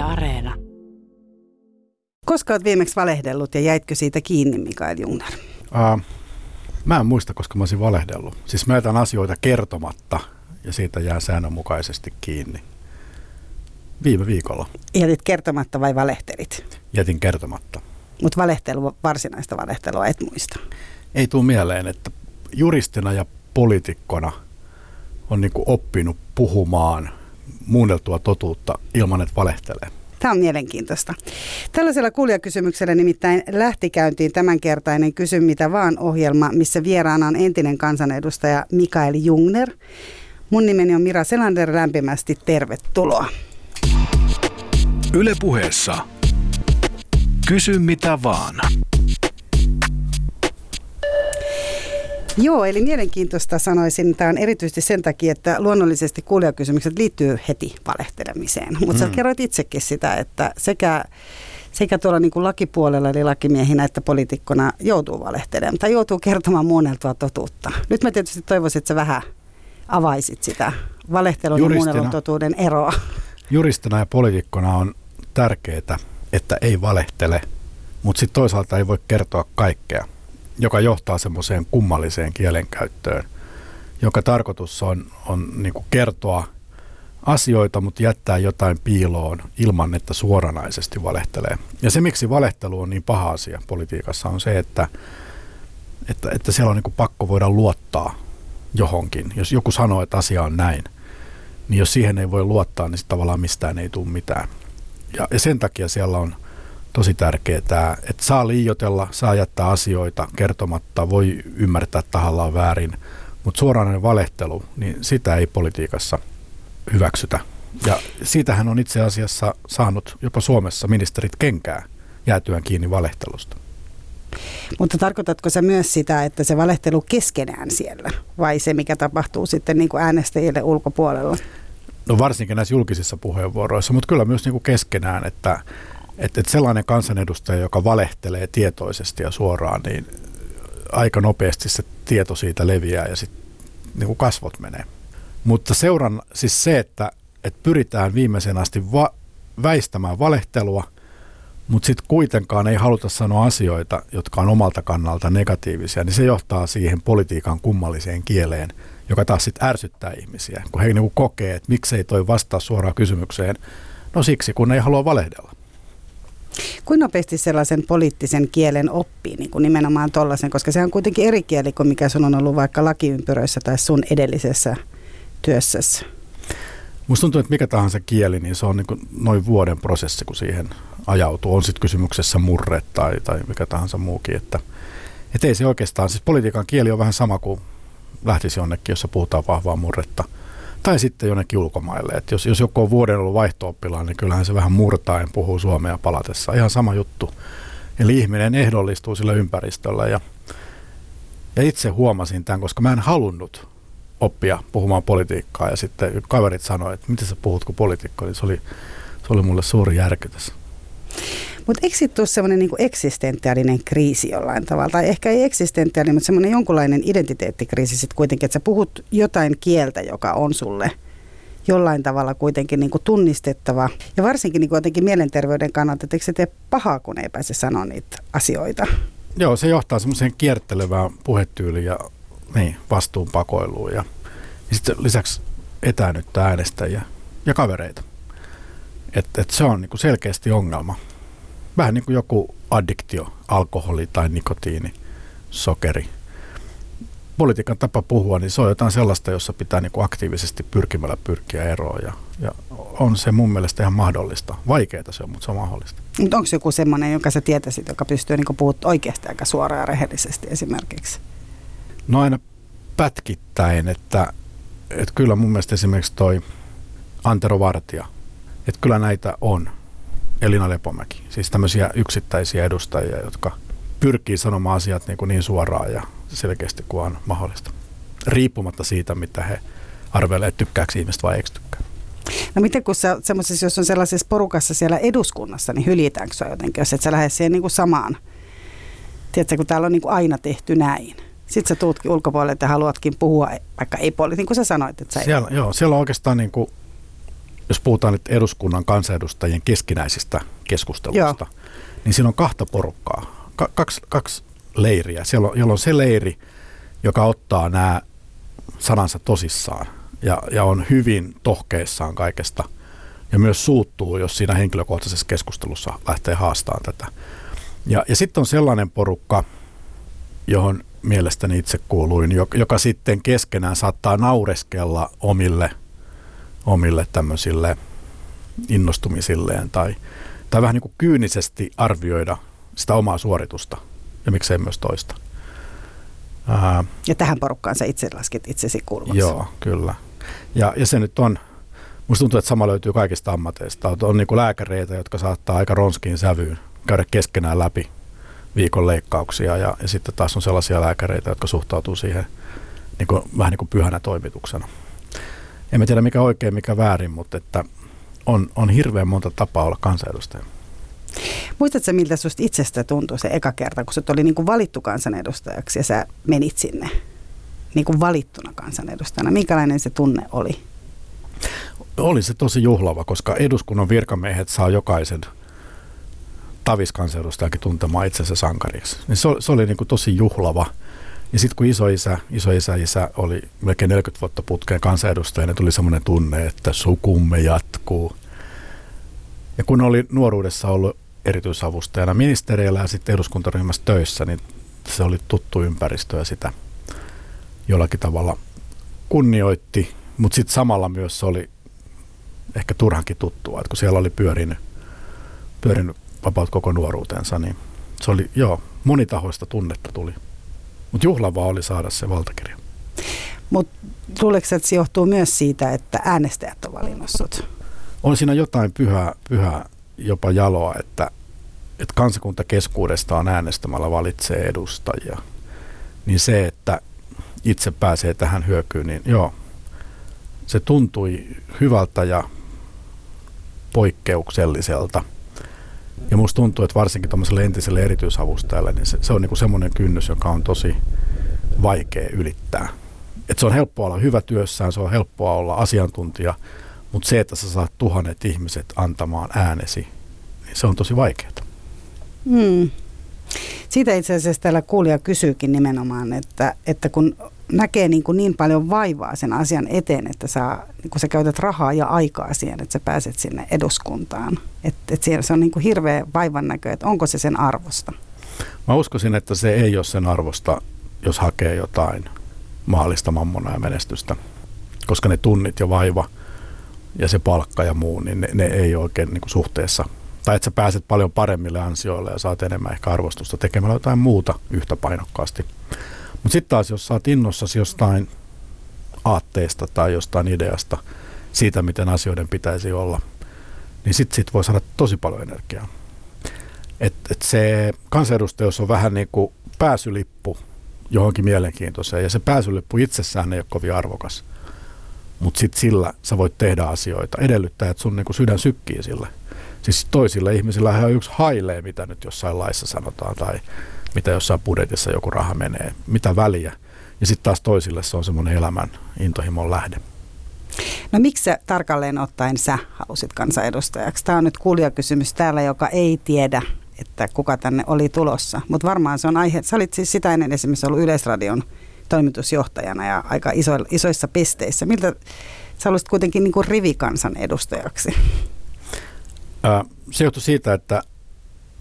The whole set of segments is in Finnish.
Yle Areena. Koska olet viimeksi valehdellut ja jäitkö siitä kiinni, Mikael Jungner? Uh, mä en muista, koska mä olisin valehdellut. Siis mä jätän asioita kertomatta ja siitä jää säännönmukaisesti kiinni. Viime viikolla Jätit kertomatta vai valehtelit? jätin kertomatta. Mutta valehtelu, varsinaista valehtelua et muista. Ei tule mieleen, että juristina ja poliitikkona on niin oppinut puhumaan muunneltua totuutta ilman, että valehtelee. Tämä on mielenkiintoista. Tällaisella kuulijakysymyksellä nimittäin lähti käyntiin tämänkertainen Kysy mitä vaan ohjelma, missä vieraana on entinen kansanedustaja Mikael Jungner. Mun nimeni on Mira Selander, lämpimästi tervetuloa. Yle puheessa. Kysy mitä vaan. Joo, eli mielenkiintoista sanoisin. Tämä on erityisesti sen takia, että luonnollisesti kuulijakysymykset liittyy heti valehtelemiseen. Mutta mm. sä kerroit itsekin sitä, että sekä, sekä tuolla niin kuin lakipuolella, eli lakimiehinä, että poliitikkona joutuu valehtelemaan tai joutuu kertomaan muunneltua totuutta. Nyt mä tietysti toivoisin, että sä vähän avaisit sitä valehtelun Juristina. ja muunnelun totuuden eroa. Juristina ja poliitikkona on tärkeää, että ei valehtele, mutta sitten toisaalta ei voi kertoa kaikkea, joka johtaa semmoiseen kummalliseen kielenkäyttöön, joka tarkoitus on, on niin kertoa asioita, mutta jättää jotain piiloon ilman, että suoranaisesti valehtelee. Ja se, miksi valehtelu on niin paha asia politiikassa, on se, että, että, että siellä on niin pakko voida luottaa johonkin. Jos joku sanoo, että asia on näin, niin jos siihen ei voi luottaa, niin sitten tavallaan mistään ei tule mitään. Ja, ja sen takia siellä on tosi tärkeää, että saa liiotella, saa jättää asioita kertomatta, voi ymmärtää tahallaan väärin, mutta suoranainen valehtelu, niin sitä ei politiikassa hyväksytä. Ja siitähän on itse asiassa saanut jopa Suomessa ministerit kenkää jäätyään kiinni valehtelusta. Mutta tarkoitatko se myös sitä, että se valehtelu keskenään siellä vai se, mikä tapahtuu sitten niin kuin äänestäjille ulkopuolella? No varsinkin näissä julkisissa puheenvuoroissa, mutta kyllä myös niin kuin keskenään, että, että, että sellainen kansanedustaja, joka valehtelee tietoisesti ja suoraan, niin aika nopeasti se tieto siitä leviää ja sitten niin kasvot menee. Mutta seuran siis se, että, että pyritään viimeisen asti va- väistämään valehtelua, mutta sitten kuitenkaan ei haluta sanoa asioita, jotka on omalta kannalta negatiivisia, niin se johtaa siihen politiikan kummalliseen kieleen, joka taas sitten ärsyttää ihmisiä, kun he niinku kokee, että miksei toi vastaa suoraan kysymykseen. No siksi, kun ei halua valehdella. Kuinka nopeasti sellaisen poliittisen kielen oppii, niin kuin nimenomaan tollaisen, koska se on kuitenkin eri kieli kuin mikä sun on ollut vaikka lakiympyröissä tai sun edellisessä työssäsi? Musta tuntuu, että mikä tahansa kieli, niin se on niin noin vuoden prosessi, kun siihen ajautuu. On sitten kysymyksessä murre tai, tai mikä tahansa muukin. Että, et ei se oikeastaan, siis politiikan kieli on vähän sama kuin lähtisi jonnekin, jossa puhutaan vahvaa murretta. Tai sitten jonnekin ulkomaille. Et jos, jos joku on vuoden ollut vaihto niin kyllähän se vähän murtaen puhuu suomea palatessa. Ihan sama juttu. Eli ihminen ehdollistuu sillä ympäristöllä. Ja, ja itse huomasin tämän, koska mä en halunnut oppia puhumaan politiikkaa. Ja sitten kaverit sanoivat, että miten sä puhut kuin poliitikko, niin se oli, se oli mulle suuri järkytys. Mutta eikö sitten tule semmoinen niinku eksistentiaalinen kriisi jollain tavalla? Tai ehkä ei eksistentiaalinen, mutta semmoinen jonkunlainen identiteettikriisi sitten kuitenkin, että sä puhut jotain kieltä, joka on sulle jollain tavalla kuitenkin niinku tunnistettava. Ja varsinkin niinku jotenkin mielenterveyden kannalta, että eikö se tee pahaa, kun ei pääse sanoa niitä asioita? Joo, se johtaa semmoiseen kierttelevään puhetyyliin ja niin, vastuunpakoiluun ja, ja sitten lisäksi etäännyttää äänestäjiä ja kavereita. Et, et se on niinku selkeästi ongelma. Vähän niin kuin joku addiktio, alkoholi tai nikotiini, sokeri. Politiikan tapa puhua, niin se on jotain sellaista, jossa pitää niinku aktiivisesti pyrkimällä pyrkiä eroon. Ja, ja on se mun mielestä ihan mahdollista. Vaikeaa se on, mutta se on mahdollista. Mutta onko joku semmoinen, jonka sä tietäisit, joka pystyy niinku puhumaan oikeasti aika suoraan ja rehellisesti esimerkiksi? No aina pätkittäin, että, että kyllä mun mielestä esimerkiksi toi Antero Vartija, että kyllä näitä on. Elina Lepomäki, siis tämmöisiä yksittäisiä edustajia, jotka pyrkii sanomaan asiat niin, kuin niin suoraan ja selkeästi kuin on mahdollista. Riippumatta siitä, mitä he arvelevat, että tykkääkö ihmiset vai eikö tykkää. No miten kun sä, jos on sellaisessa porukassa siellä eduskunnassa, niin hyljitäänkö sä jotenkin, jos et sä lähde siihen niin kuin samaan? Tiedätkö, kun täällä on niin kuin aina tehty näin. Sitten sä tuutkin ulkopuolelle, että haluatkin puhua, vaikka ei poli, niin kuin sä sanoit. Että sä siellä, ei... joo, siellä on oikeastaan niin kuin jos puhutaan nyt eduskunnan kansanedustajien keskinäisistä keskusteluista, Joo. niin siinä on kahta porukkaa, Ka- kaksi, kaksi leiriä. Siellä on, siellä on se leiri, joka ottaa nämä sanansa tosissaan ja, ja on hyvin tohkeissaan kaikesta ja myös suuttuu, jos siinä henkilökohtaisessa keskustelussa lähtee haastamaan tätä. Ja, ja sitten on sellainen porukka, johon mielestäni itse kuuluin, joka, joka sitten keskenään saattaa naureskella omille, omille tämmöisille innostumisilleen tai, tai vähän niin kuin kyynisesti arvioida sitä omaa suoritusta ja miksei myös toista. Ää, ja tähän porukkaan sä itse laskit itsesi kuuluvaksi. Joo, kyllä. Ja, ja se nyt on, musta tuntuu, että sama löytyy kaikista ammateista. On, on niin kuin lääkäreitä, jotka saattaa aika ronskiin sävyyn käydä keskenään läpi viikon leikkauksia ja, ja sitten taas on sellaisia lääkäreitä, jotka suhtautuu siihen niin kuin, vähän niin kuin pyhänä toimituksena. En tiedä mikä oikein, mikä väärin, mutta että on, on hirveän monta tapaa olla kansanedustaja. Muistatko miltä sinusta itsestä tuntui se eka kerta, kun sinut oli niin kuin valittu kansanedustajaksi ja sä menit sinne niin kuin valittuna kansanedustajana? Minkälainen se tunne oli? Oli se tosi juhlava, koska eduskunnan virkamiehet saa jokaisen taviskansanedustajakin tuntemaan itsensä sankariksi. Niin se, se oli niin kuin tosi juhlava. Ja sitten kun isoisä, isoisä isä oli melkein 40 vuotta putkeen kansanedustajana, tuli semmoinen tunne, että sukumme jatkuu. Ja kun oli nuoruudessa ollut erityisavustajana ministeriöllä ja sitten eduskuntaryhmässä töissä, niin se oli tuttu ympäristö ja sitä jollakin tavalla kunnioitti, mutta sitten samalla myös se oli ehkä turhankin tuttua, että kun siellä oli pyörinyt, pyörinyt vapaut koko nuoruutensa, niin se oli, joo, monitahoista tunnetta tuli. Mutta juhlavaa oli saada se valtakirja. Mutta luuleeko että se johtuu myös siitä, että äänestäjät on valinnut sut? On siinä jotain pyhää, pyhää jopa jaloa, että, että kansakunta keskuudestaan äänestämällä valitsee edustajia. Niin se, että itse pääsee tähän hyökyyn, niin joo, se tuntui hyvältä ja poikkeukselliselta – ja musta tuntuu, että varsinkin tuommoiselle entiselle erityisavustajalle, niin se, se on niinku semmoinen kynnys, joka on tosi vaikea ylittää. Et se on helppoa olla hyvä työssään, se on helppoa olla asiantuntija, mutta se, että sä saat tuhannet ihmiset antamaan äänesi, niin se on tosi vaikeaa. Hmm. Siitä itse asiassa täällä kuulija kysyykin nimenomaan, että, että kun näkee niin, kuin niin paljon vaivaa sen asian eteen, että sä, niin kun sä käytät rahaa ja aikaa siihen, että sä pääset sinne eduskuntaan. Että et se on niin kuin hirveä vaivan näkö, että onko se sen arvosta? Mä uskoisin, että se ei ole sen arvosta, jos hakee jotain maallista mammona ja menestystä. Koska ne tunnit ja vaiva ja se palkka ja muu, niin ne, ne ei oikein niin kuin suhteessa. Tai että sä pääset paljon paremmille ansioille ja saat enemmän ehkä arvostusta tekemällä jotain muuta yhtä painokkaasti. Mutta sitten taas, jos saat innossasi jostain aatteesta tai jostain ideasta siitä, miten asioiden pitäisi olla, niin sitten sit voi saada tosi paljon energiaa. Et, et se kansanedustajuus on vähän niin kuin pääsylippu johonkin mielenkiintoiseen, ja se pääsylippu itsessään ei ole kovin arvokas. Mutta sitten sillä sä voit tehdä asioita, edellyttää, että sun niinku sydän sykkii sille. Siis toisille ihmisillä on yksi hailee, mitä nyt jossain laissa sanotaan, tai mitä jossain budjetissa joku raha menee, mitä väliä. Ja sitten taas toisille se on semmoinen elämän intohimon lähde. No miksi sä tarkalleen ottaen sä halusit kansanedustajaksi? Tämä on nyt kuulijakysymys täällä, joka ei tiedä, että kuka tänne oli tulossa. Mutta varmaan se on aihe. Sä olit siis sitä ennen esimerkiksi ollut Yleisradion toimitusjohtajana ja aika iso, isoissa pisteissä. Miltä sä haluaisit kuitenkin niin kuin rivikansan edustajaksi? se johtui siitä, että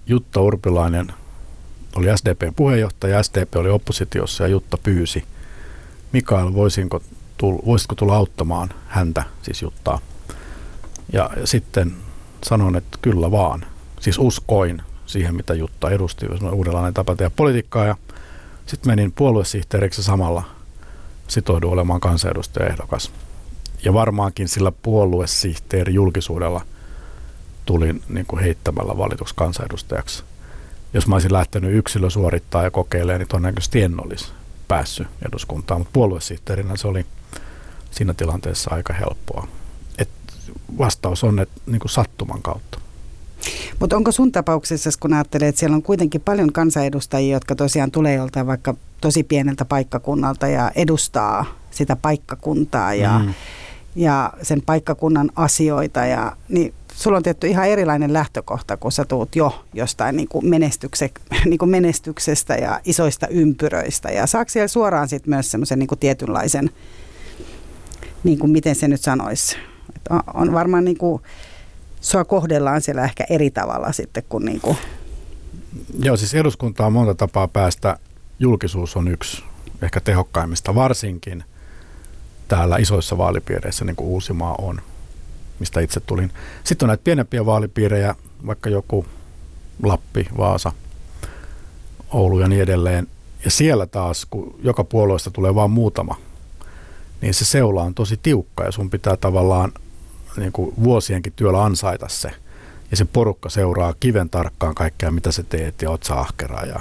Jutta Urpilainen oli SDPn puheenjohtaja, SDP oli oppositiossa ja Jutta pyysi, Mikael, voisinko tull, voisitko tulla auttamaan häntä, siis Juttaa. Ja, sitten sanon, että kyllä vaan. Siis uskoin siihen, mitä Jutta edusti, uudenlainen tapa tehdä politiikkaa. Ja sitten menin puoluesihteeriksi samalla sitoudu olemaan kansanedustajaehdokas. Ja varmaankin sillä puoluesihteeri julkisuudella tulin niin kuin heittämällä valituksi kansanedustajaksi jos mä olisin lähtenyt yksilö suorittaa ja kokeilemaan, niin todennäköisesti en olisi päässyt eduskuntaan. Mutta puoluesihteerinä se oli siinä tilanteessa aika helppoa. Et vastaus on, että niin kuin sattuman kautta. Mutta onko sun tapauksessa, kun ajattelee, että siellä on kuitenkin paljon kansanedustajia, jotka tosiaan tulee joltain vaikka tosi pieneltä paikkakunnalta ja edustaa sitä paikkakuntaa ja, mm. ja sen paikkakunnan asioita. Ja, niin sulla on tietty ihan erilainen lähtökohta, kun sä tuut jo jostain niin kuin menestykse, niin kuin menestyksestä ja isoista ympyröistä. Ja saako siellä suoraan sit myös semmoisen niin kuin tietynlaisen, niin kuin miten se nyt sanoisi, on, on varmaan niin kuin, sua kohdellaan siellä ehkä eri tavalla sitten kuin, niin kuin Joo, siis eduskunta on monta tapaa päästä. Julkisuus on yksi ehkä tehokkaimmista, varsinkin täällä isoissa vaalipiireissä, niin kuin Uusimaa on, mistä itse tulin. Sitten on näitä pienempiä vaalipiirejä, vaikka joku Lappi, Vaasa, Oulu ja niin edelleen. Ja siellä taas, kun joka puolueesta tulee vain muutama, niin se seula on tosi tiukka ja sun pitää tavallaan niin kuin vuosienkin työllä ansaita se. Ja se porukka seuraa kiven tarkkaan kaikkea, mitä sä teet ja oot sä ahkera. Ja...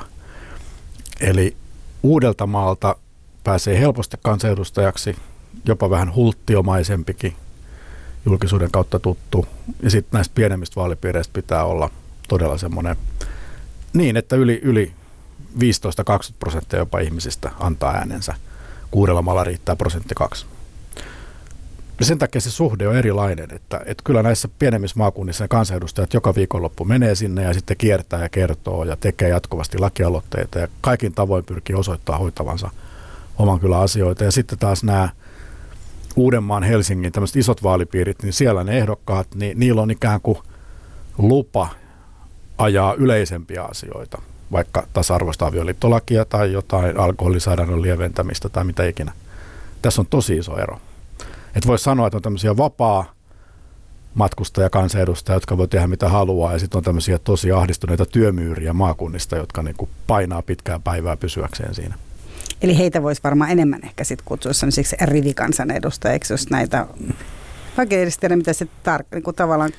Eli uudelta maalta pääsee helposti kansanedustajaksi, jopa vähän hulttiomaisempikin, julkisuuden kautta tuttu. Ja sitten näistä pienemmistä vaalipiireistä pitää olla todella semmoinen niin, että yli, yli 15-20 prosenttia jopa ihmisistä antaa äänensä. Kuudella maalla riittää prosentti kaksi. Ja sen takia se suhde on erilainen, että, että kyllä näissä pienemmissä maakunnissa ne kansanedustajat joka viikonloppu menee sinne ja sitten kiertää ja kertoo ja tekee jatkuvasti lakialoitteita ja kaikin tavoin pyrkii osoittaa hoitavansa oman kyllä asioita. Ja sitten taas nämä Uudenmaan, Helsingin tämmöiset isot vaalipiirit, niin siellä ne ehdokkaat, niin niillä on ikään kuin lupa ajaa yleisempiä asioita, vaikka tasa-arvoista avioliittolakia tai jotain alkoholisäädännön lieventämistä tai mitä ikinä. Tässä on tosi iso ero. Et voi sanoa, että on tämmöisiä vapaa matkustaja kansanedustajia, jotka voi tehdä mitä haluaa, ja sitten on tämmöisiä tosi ahdistuneita työmyyriä maakunnista, jotka niinku painaa pitkää päivää pysyäkseen siinä. Eli heitä voisi varmaan enemmän ehkä sitten kutsua sellaisiksi rivikansanedustajiksi, jos näitä, vaikka edes tiedä, mitä se tar- niin kuin tavallaan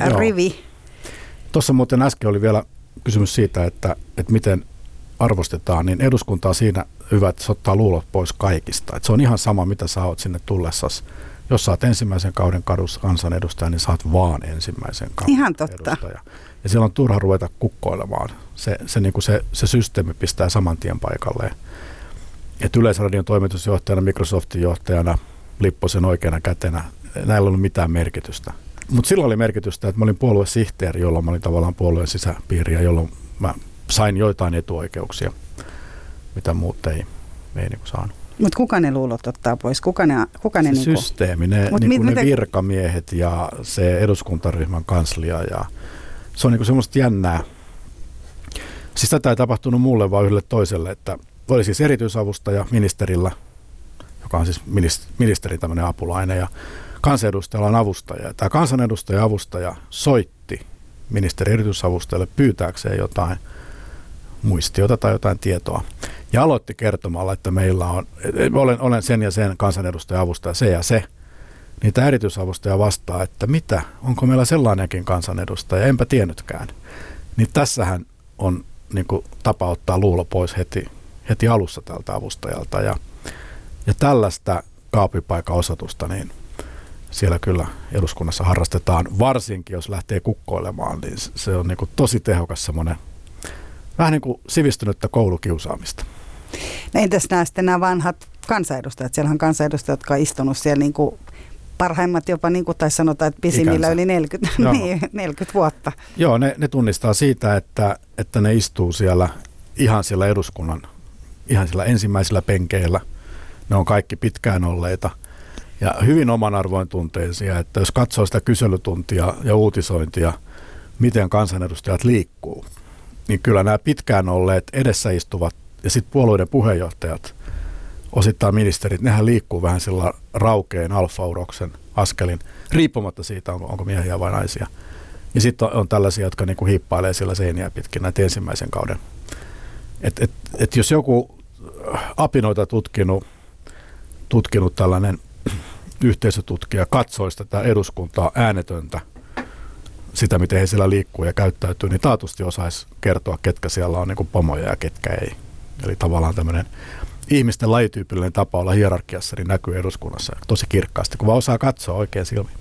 Joo. rivi. Tuossa muuten äsken oli vielä kysymys siitä, että, että miten arvostetaan, niin eduskunta on siinä hyvä, että se ottaa luulot pois kaikista. Et se on ihan sama, mitä sä oot sinne tullessas. Jos sä oot ensimmäisen kauden kansanedustaja, niin oot vaan ensimmäisen kauden Ihan totta. edustaja. Ja siellä on turha ruveta kukkoilemaan. Se, se, niin kuin se, se systeemi pistää saman tien paikalleen. Et Yleisradion toimitusjohtajana, Microsoftin johtajana, Lipposen oikeana kätenä, näillä ei ollut mitään merkitystä. Mutta silloin oli merkitystä, että mä olin puoluesihteeri, jolloin mä olin tavallaan puolueen sisäpiiriä, jolloin mä sain joitain etuoikeuksia, mitä muut ei, ei niin saanut. Mutta kuka ne luulot ottaa pois? Kuka ne, kuka ne se niinku... systeemi, ne, Mut niinku mit, ne virkamiehet ja se eduskuntaryhmän kanslia. Ja se on niinku semmoista jännää. Siis tätä ei tapahtunut mulle, vaan yhdelle toiselle, että oli siis erityisavustaja ministerillä, joka on siis ministeri tämmöinen apulainen, ja kansanedustajalla on avustaja. Tämä kansanedustaja avustaja soitti ministeri erityisavustajalle pyytääkseen jotain muistiota tai jotain tietoa. Ja aloitti kertomalla, että meillä on, olen, olen sen ja sen kansanedustaja avustaja, se ja se. Niin tämä erityisavustaja vastaa, että mitä, onko meillä sellainenkin kansanedustaja, enpä tiennytkään. Niin tässähän on niin kuin, tapa ottaa luulo pois heti, heti alussa tältä avustajalta. Ja, ja tällaista kaapipaikan osoitusta, niin siellä kyllä eduskunnassa harrastetaan, varsinkin jos lähtee kukkoilemaan, niin se on niin kuin tosi tehokas semmoinen vähän niin kuin sivistynyttä koulukiusaamista. No entäs nämä sitten nämä vanhat kansanedustajat? Siellä on kansanedustajat, jotka on istunut siellä niin kuin parhaimmat jopa, niin kuin taisi sanotaan, että pisimmillä Ikänsä. yli 40, niin, 40 vuotta. Joo, ne, ne tunnistaa siitä, että, että ne istuu siellä ihan siellä eduskunnan, ihan siellä ensimmäisillä penkeillä. Ne on kaikki pitkään olleita ja hyvin oman arvoin tunteisia, että jos katsoo sitä kyselytuntia ja uutisointia, miten kansanedustajat liikkuu, niin kyllä nämä pitkään olleet edessä istuvat ja sitten puolueiden puheenjohtajat, osittain ministerit, nehän liikkuu vähän sillä raukeen alfauroksen askelin, riippumatta siitä, onko, onko miehiä vai naisia. Ja sitten on, on tällaisia, jotka niinku hiippailee sillä seiniä pitkin näitä ensimmäisen kauden. Et, et, et jos joku apinoita tutkinut, tutkinut tällainen yhteisötutkija katsoisi tätä eduskuntaa äänetöntä, sitä miten he siellä liikkuu ja käyttäytyy, niin taatusti osaisi kertoa, ketkä siellä on niin pomoja ja ketkä ei. Eli tavallaan tämmöinen ihmisten lajityypillinen tapa olla hierarkiassa niin näkyy eduskunnassa tosi kirkkaasti, kun vaan osaa katsoa oikein silmiin.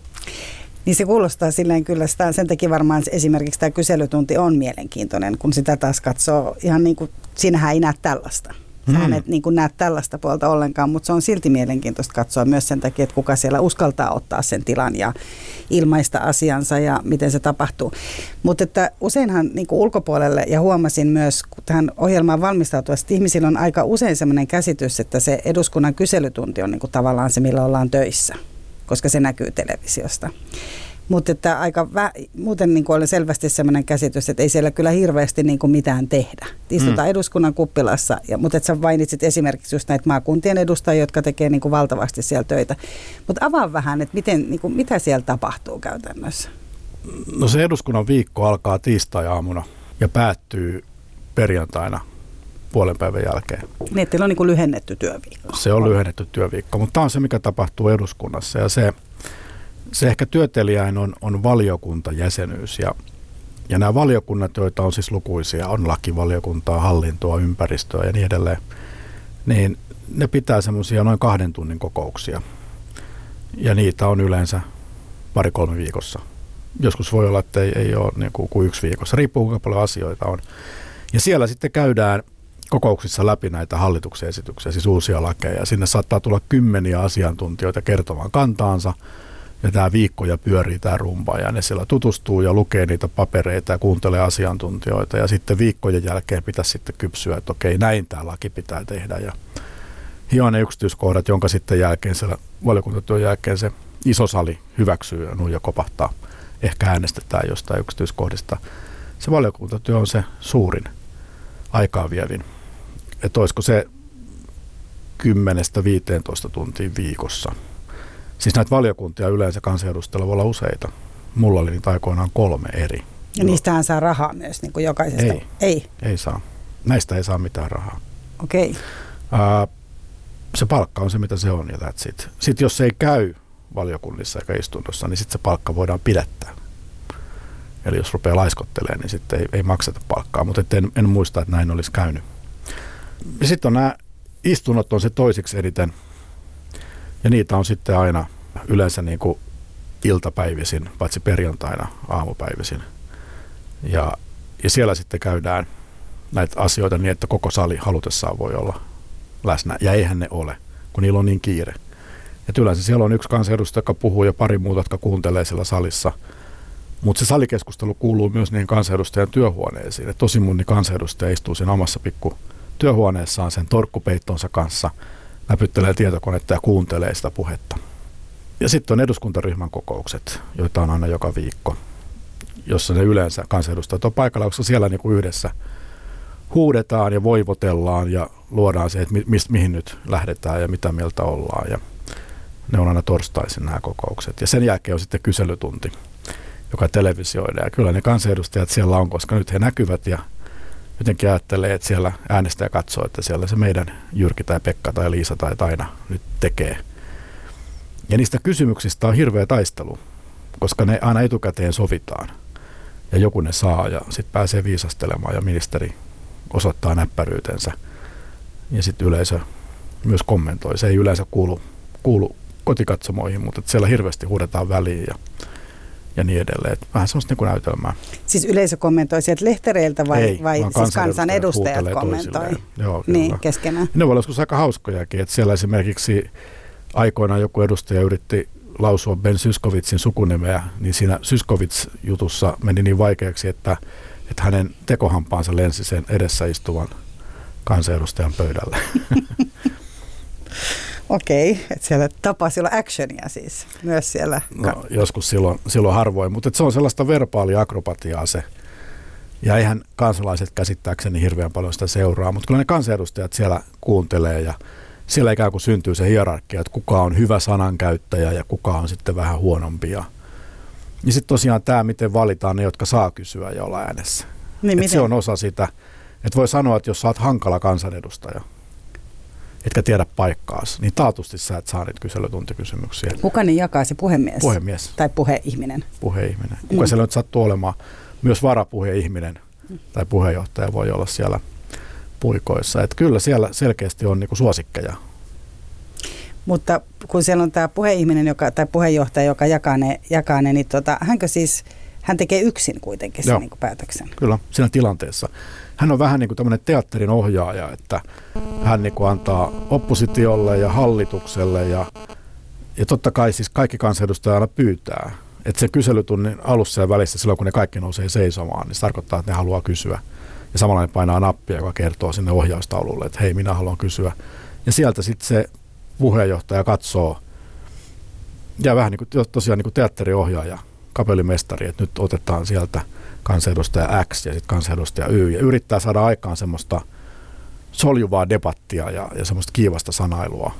Niin se kuulostaa silleen kyllä, sitä, sen takia varmaan esimerkiksi tämä kyselytunti on mielenkiintoinen, kun sitä taas katsoo ihan niin kuin, siinähän ei näe tällaista. Sähän mm. et niin näe tällaista puolta ollenkaan, mutta se on silti mielenkiintoista katsoa myös sen takia, että kuka siellä uskaltaa ottaa sen tilan ja ilmaista asiansa ja miten se tapahtuu. Mutta että useinhan niin ulkopuolelle, ja huomasin myös tähän ohjelmaan valmistautuessa, että ihmisillä on aika usein sellainen käsitys, että se eduskunnan kyselytunti on niin kuin tavallaan se, millä ollaan töissä, koska se näkyy televisiosta. Mutta että aika vä- muuten niin oli selvästi sellainen käsitys, että ei siellä kyllä hirveästi niin kuin mitään tehdä. Istutaan mm. eduskunnan kuppilassa, ja, mutta että sä mainitsit esimerkiksi just näitä maakuntien edustajia, jotka tekee niin kuin valtavasti siellä töitä. Mutta avaa vähän, että miten, niin kuin, mitä siellä tapahtuu käytännössä? No se eduskunnan viikko alkaa tiistai-aamuna ja päättyy perjantaina puolen päivän jälkeen. Niin, että on niin kuin lyhennetty työviikko. Se on lyhennetty työviikko, mutta tämä on se, mikä tapahtuu eduskunnassa ja se – se ehkä työtelijäin on, on valiokuntajäsenyys ja, ja nämä valiokunnat, joita on siis lukuisia, on lakivaliokuntaa, hallintoa, ympäristöä ja niin edelleen, niin ne pitää semmoisia noin kahden tunnin kokouksia. Ja niitä on yleensä pari-kolme viikossa. Joskus voi olla, että ei, ei ole niin kuin, kuin yksi viikossa. Riippuu kuinka paljon asioita on. Ja siellä sitten käydään kokouksissa läpi näitä hallituksen esityksiä, siis uusia lakeja. Sinne saattaa tulla kymmeniä asiantuntijoita kertomaan kantaansa – ja tämä viikkoja pyörii tämä rumba ja ne siellä tutustuu ja lukee niitä papereita ja kuuntelee asiantuntijoita ja sitten viikkojen jälkeen pitäisi sitten kypsyä, että okei näin tämä laki pitää tehdä ja hioa ne yksityiskohdat, jonka sitten jälkeen siellä valiokuntatyön jälkeen se iso sali hyväksyy ja nuija kopahtaa. Ehkä äänestetään jostain yksityiskohdista. Se valiokuntatyö on se suurin aikaa vievin. Että olisiko se 10-15 tuntia viikossa – Siis näitä valiokuntia yleensä kansanedustajilla voi olla useita. Mulla oli niitä aikoinaan kolme eri. Ja niistähän saa rahaa myös niin kuin jokaisesta? Ei. Ei? Ei saa. Näistä ei saa mitään rahaa. Okei. Okay. se palkka on se, mitä se on ja that's it. Sitten jos se ei käy valiokunnissa eikä istunnossa, niin sitten se palkka voidaan pidättää. Eli jos rupeaa laiskottelemaan, niin sitten ei, ei makseta palkkaa, mutta en, en muista, että näin olisi käynyt. Sitten on nämä istunnot on se toiseksi eniten ja niitä on sitten aina yleensä niin kuin iltapäivisin, paitsi perjantaina aamupäivisin. Ja, ja siellä sitten käydään näitä asioita niin, että koko sali halutessaan voi olla läsnä. Ja eihän ne ole, kun niillä on niin kiire. Et yleensä siellä on yksi kansanedustaja, joka puhuu ja pari muuta, jotka kuuntelee siellä salissa. Mutta se salikeskustelu kuuluu myös niihin kansanedustajan työhuoneisiin. Et tosi moni kansanedustaja istuu siinä omassa pikku työhuoneessaan sen torkkupeittonsa kanssa – näpyttelee tietokonetta ja kuuntelee sitä puhetta. Ja sitten on eduskuntaryhmän kokoukset, joita on aina joka viikko, jossa ne yleensä kansanedustajat on paikalla, koska siellä niinku yhdessä huudetaan ja voivotellaan ja luodaan se, että mi- mihin nyt lähdetään ja mitä mieltä ollaan. Ja ne on aina torstaisin nämä kokoukset. Ja sen jälkeen on sitten kyselytunti, joka televisioidaan. Ja kyllä ne kansanedustajat siellä on, koska nyt he näkyvät ja jotenkin ajattelee, että siellä äänestäjä katsoo, että siellä se meidän Jyrki tai Pekka tai Liisa tai Taina nyt tekee. Ja niistä kysymyksistä on hirveä taistelu, koska ne aina etukäteen sovitaan. Ja joku ne saa ja sitten pääsee viisastelemaan ja ministeri osoittaa näppäryytensä. Ja sitten yleisö myös kommentoi. Se ei yleensä kuulu, kuulu kotikatsomoihin, mutta siellä hirveästi huudetaan väliin ja ja niin edelleen. Että vähän sellaista niin näytelmää. Siis yleisö kommentoi sieltä lehtereiltä vai, Ei, vai siis kansanedustajat kommentoi? Joo, niin, keskenään. Ne voi olla joskus aika hauskojakin, että siellä esimerkiksi aikoinaan joku edustaja yritti lausua Ben Syskovitsin sukunimeä, niin siinä Syskovits-jutussa meni niin vaikeaksi, että, että hänen tekohampaansa lensi sen edessä istuvan kansanedustajan pöydälle. Okei, että siellä tapasi olla actionia siis myös siellä. No, joskus silloin, silloin harvoin, mutta se on sellaista verbaaliakrobatiaa se. Ja eihän kansalaiset käsittääkseni hirveän paljon sitä seuraa, mutta kyllä ne kansanedustajat siellä kuuntelee ja siellä ikään kuin syntyy se hierarkia, että kuka on hyvä sanankäyttäjä ja kuka on sitten vähän huonompi. Ja, ja sitten tosiaan tämä, miten valitaan ne, jotka saa kysyä ja olla äänessä. Niin, se on osa sitä, että voi sanoa, että jos sä oot hankala kansanedustaja, etkä tiedä paikkaas, niin taatusti sä et saa niitä kyselytuntikysymyksiä. Kuka niin jakaa se puhemies? Puhemies. Tai puheihminen? Puheihminen. Kuka mm. siellä nyt sattuu olemaan? Myös varapuheihminen tai puheenjohtaja voi olla siellä puikoissa. Että kyllä siellä selkeästi on niinku suosikkeja. Mutta kun siellä on tämä puheihminen joka, tai puheenjohtaja, joka jakaa ne, jakaa ne niin tota, hänkö siis, hän tekee yksin kuitenkin sen niin päätöksen? Kyllä, siinä tilanteessa hän on vähän niin kuin tämmöinen teatterin ohjaaja, että hän niin kuin antaa oppositiolle ja hallitukselle ja, ja totta kai siis kaikki kansanedustajat aina pyytää. Että se kyselytunnin alussa ja välissä silloin, kun ne kaikki nousee seisomaan, niin se tarkoittaa, että ne haluaa kysyä. Ja samalla ne painaa nappia, joka kertoo sinne ohjaustaululle, että hei, minä haluan kysyä. Ja sieltä sitten se puheenjohtaja katsoo, ja vähän niin kuin, tosiaan niin kuin teatteriohjaaja, kapellimestari, että nyt otetaan sieltä kansanedustaja X ja sitten kansanedustaja Y, ja yrittää saada aikaan semmoista soljuvaa debattia ja, ja semmoista kiivasta sanailua.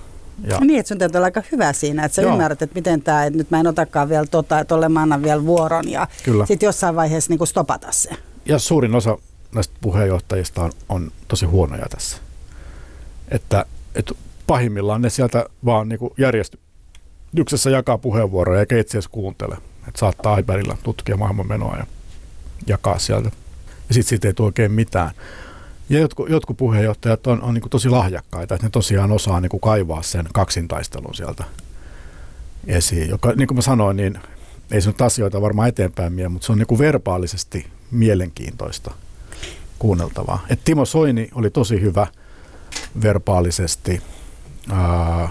Ja. Niin, että sun täytyy olla aika hyvä siinä, että sä Joo. ymmärrät, että miten tämä, että nyt mä en otakaan vielä tota, että olle mä annan vielä vuoron ja sitten jossain vaiheessa niin stopata se. Ja suurin osa näistä puheenjohtajista on, on tosi huonoja tässä. Että, että pahimmillaan ne sieltä vaan niin kuin järjestyksessä jakaa puheenvuoroja eikä itse asiassa kuuntele. Että saattaa iPadilla tutkia maailmanmenoa ja jakaa sieltä. Ja sitten siitä ei tule oikein mitään. Ja jotkut, jotkut puheenjohtajat on, on niin kuin tosi lahjakkaita, että ne tosiaan osaa niin kuin kaivaa sen kaksintaistelun sieltä esiin, joka niin kuin mä sanoin, niin ei se nyt asioita varmaan eteenpäin mie, mutta se on niin kuin verbaalisesti mielenkiintoista kuunneltavaa. Et Timo Soini oli tosi hyvä verbaalisesti. Ää,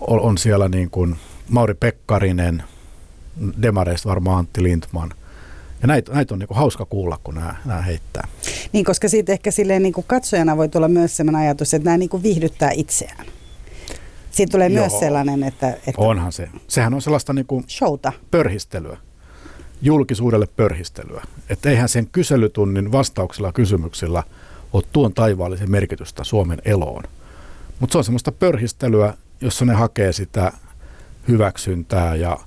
on siellä niin kuin Mauri Pekkarinen, Demareista varmaan Antti Lindman – ja näitä, näitä on niin kuin hauska kuulla, kun nämä, nämä heittää. Niin, koska siitä ehkä silleen niin kuin katsojana voi tulla myös sellainen ajatus, että nämä niin kuin viihdyttää itseään. Siitä tulee Joo. myös sellainen, että, että... Onhan se. Sehän on sellaista niin kuin Showta. pörhistelyä. Julkisuudelle pörhistelyä. Että eihän sen kyselytunnin vastauksilla kysymyksillä ole tuon taivaallisen merkitystä Suomen eloon. Mutta se on semmoista pörhistelyä, jossa ne hakee sitä hyväksyntää ja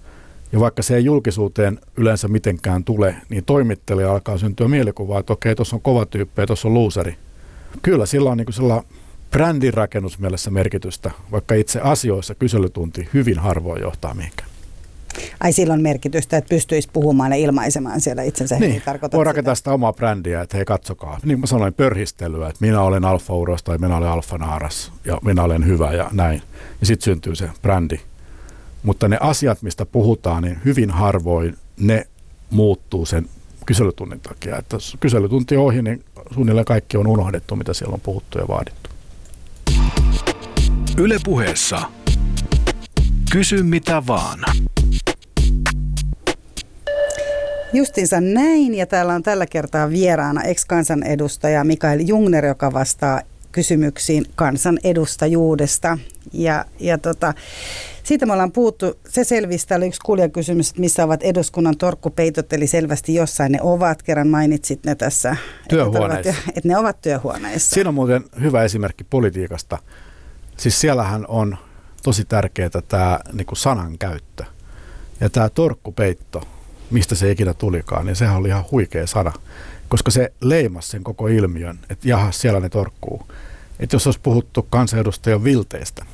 ja vaikka se ei julkisuuteen yleensä mitenkään tule, niin toimittelija alkaa syntyä mielikuvaa, että okei, tuossa on kova tyyppi ja tuossa on luuseri. Kyllä sillä on niin sillä brändin rakennusmielessä merkitystä, vaikka itse asioissa kyselytunti hyvin harvoin johtaa mihinkään. Ai silloin merkitystä, että pystyisi puhumaan ja ilmaisemaan siellä itsensä. Niin, voi rakentaa sitä. sitä omaa brändiä, että hei katsokaa. Niin mä sanoin, pörhistelyä, että minä olen alfa uros tai minä olen alfa naaras ja minä olen hyvä ja näin. Ja sitten syntyy se brändi mutta ne asiat, mistä puhutaan, niin hyvin harvoin ne muuttuu sen kyselytunnin takia. Että jos kyselytunti ohi, niin suunnilleen kaikki on unohdettu, mitä siellä on puhuttu ja vaadittu. Ylepuheessa Kysy mitä vaan. Justinsa näin, ja täällä on tällä kertaa vieraana ex-kansanedustaja Mikael Jungner, joka vastaa kysymyksiin kansanedustajuudesta. Ja, ja tota, siitä me ollaan puhuttu, se selvistä oli yksi kuulijakysymys, että missä ovat eduskunnan torkkupeitot, eli selvästi jossain ne ovat, kerran mainitsit ne tässä. Työhuoneissa. Että, että ne ovat työhuoneissa. Siinä on muuten hyvä esimerkki politiikasta. Siis siellähän on tosi tärkeää tämä niin kuin sanan käyttö. Ja tämä torkkupeitto, mistä se ikinä tulikaan, niin sehän oli ihan huikea sana, koska se leimasi sen koko ilmiön, että jaha, siellä ne torkkuu. Että jos olisi puhuttu kansanedustajan vilteistä,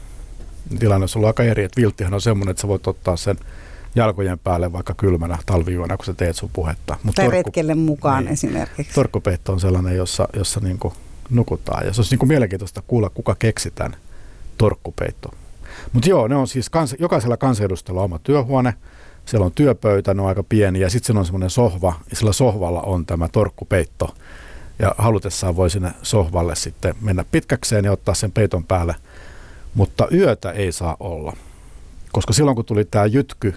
tilanne on aika eri, että vilttihän on semmoinen, että sä voit ottaa sen jalkojen päälle vaikka kylmänä talviyönä, kun sä teet sun puhetta. Mut tai torkku, retkelle mukaan niin, esimerkiksi. Torkkupeitto on sellainen, jossa, jossa niin kuin nukutaan. Ja se olisi niin kuin mielenkiintoista kuulla, kuka keksi tämän torkkupeitto. Mutta joo, ne on siis, kans, jokaisella kansanedustajalla oma työhuone, siellä on työpöytä, ne on aika pieni ja sitten siellä on semmoinen sohva ja sillä sohvalla on tämä torkkupeitto. Ja halutessaan voi sinne sohvalle sitten mennä pitkäkseen ja ottaa sen peiton päälle – mutta yötä ei saa olla, koska silloin kun tuli tämä jytky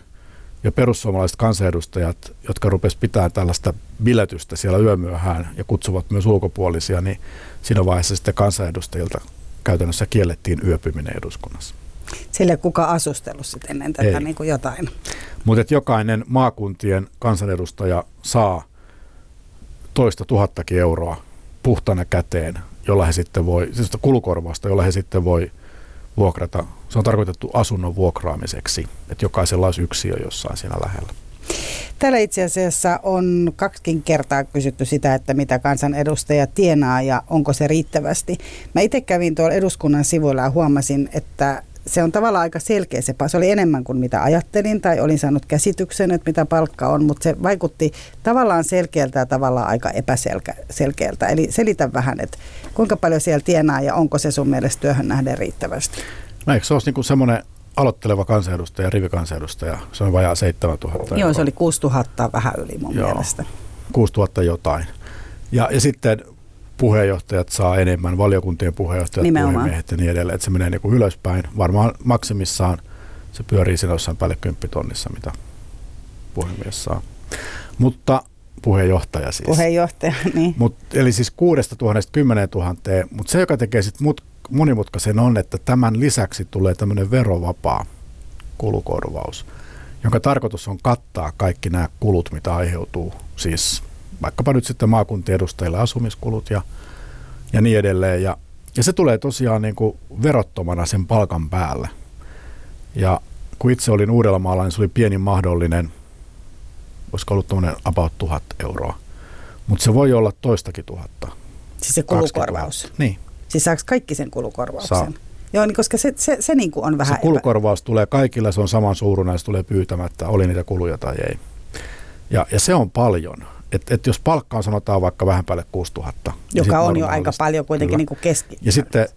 ja perussuomalaiset kansanedustajat, jotka rupesivat pitämään tällaista biletystä siellä yömyöhään ja kutsuvat myös ulkopuolisia, niin siinä vaiheessa sitten kansanedustajilta käytännössä kiellettiin yöpyminen eduskunnassa. Sille kuka asustellut sitten ennen tätä niin kuin jotain. Mutta jokainen maakuntien kansanedustaja saa toista tuhattakin euroa puhtana käteen, jolla he sitten voi, siis kulukorvasta, jolla he sitten voi vuokrata. Se on tarkoitettu asunnon vuokraamiseksi, että jokaisella olisi yksiö jossain siinä lähellä. Täällä itse asiassa on kaksikin kertaa kysytty sitä, että mitä kansanedustaja tienaa ja onko se riittävästi. Mä itse kävin tuolla eduskunnan sivuilla ja huomasin, että se on tavallaan aika selkeä se, se oli enemmän kuin mitä ajattelin tai olin saanut käsityksen, että mitä palkka on, mutta se vaikutti tavallaan selkeältä ja tavallaan aika epäselkeältä. Eli selitä vähän, että kuinka paljon siellä tienaa ja onko se sun mielestä työhön nähden riittävästi? No eikö se olisi niin semmoinen aloitteleva kansanedustaja, rivikansanedustaja, se on vajaa 7000 Joo, se oli 6000 vähän yli mun Joo, mielestä. 6000 jotain. Ja, ja sitten puheenjohtajat saa enemmän, valiokuntien puheenjohtajat, Nimenomaan. puhemiehet ja niin edelleen, että se menee niin kuin ylöspäin. Varmaan maksimissaan se pyörii siinä jossain päälle 10 tonnissa, mitä puhemies saa. Mutta puheenjohtaja siis. Puheenjohtaja, niin. Mut, eli siis 6 000 10 000, mutta se, joka tekee sit mut, monimutkaisen on, että tämän lisäksi tulee tämmöinen verovapaa kulukorvaus, jonka tarkoitus on kattaa kaikki nämä kulut, mitä aiheutuu, siis vaikkapa nyt sitten maakuntien edustajille asumiskulut ja, ja niin edelleen. Ja, ja se tulee tosiaan niin kuin verottomana sen palkan päälle. Ja kun itse olin Uudellamaalla, niin se oli pieni mahdollinen, olisiko ollut tuommoinen about tuhat euroa. Mutta se voi olla toistakin tuhatta. Siis se 20 kulukorvaus. 000. Niin. Siis saako kaikki sen kulukorvauksen? Saa. Joo, niin koska se, se, se niin kuin on vähän se kulukorvaus tulee kaikilla, se on saman suuruinen se tulee pyytämättä, oli niitä kuluja tai ei. Ja, ja se on paljon. Et, et jos palkka on sanotaan vaikka vähän päälle 6000. niin Joka on jo aika paljon kuitenkin kyllä. niin kuin keski. Ja sitten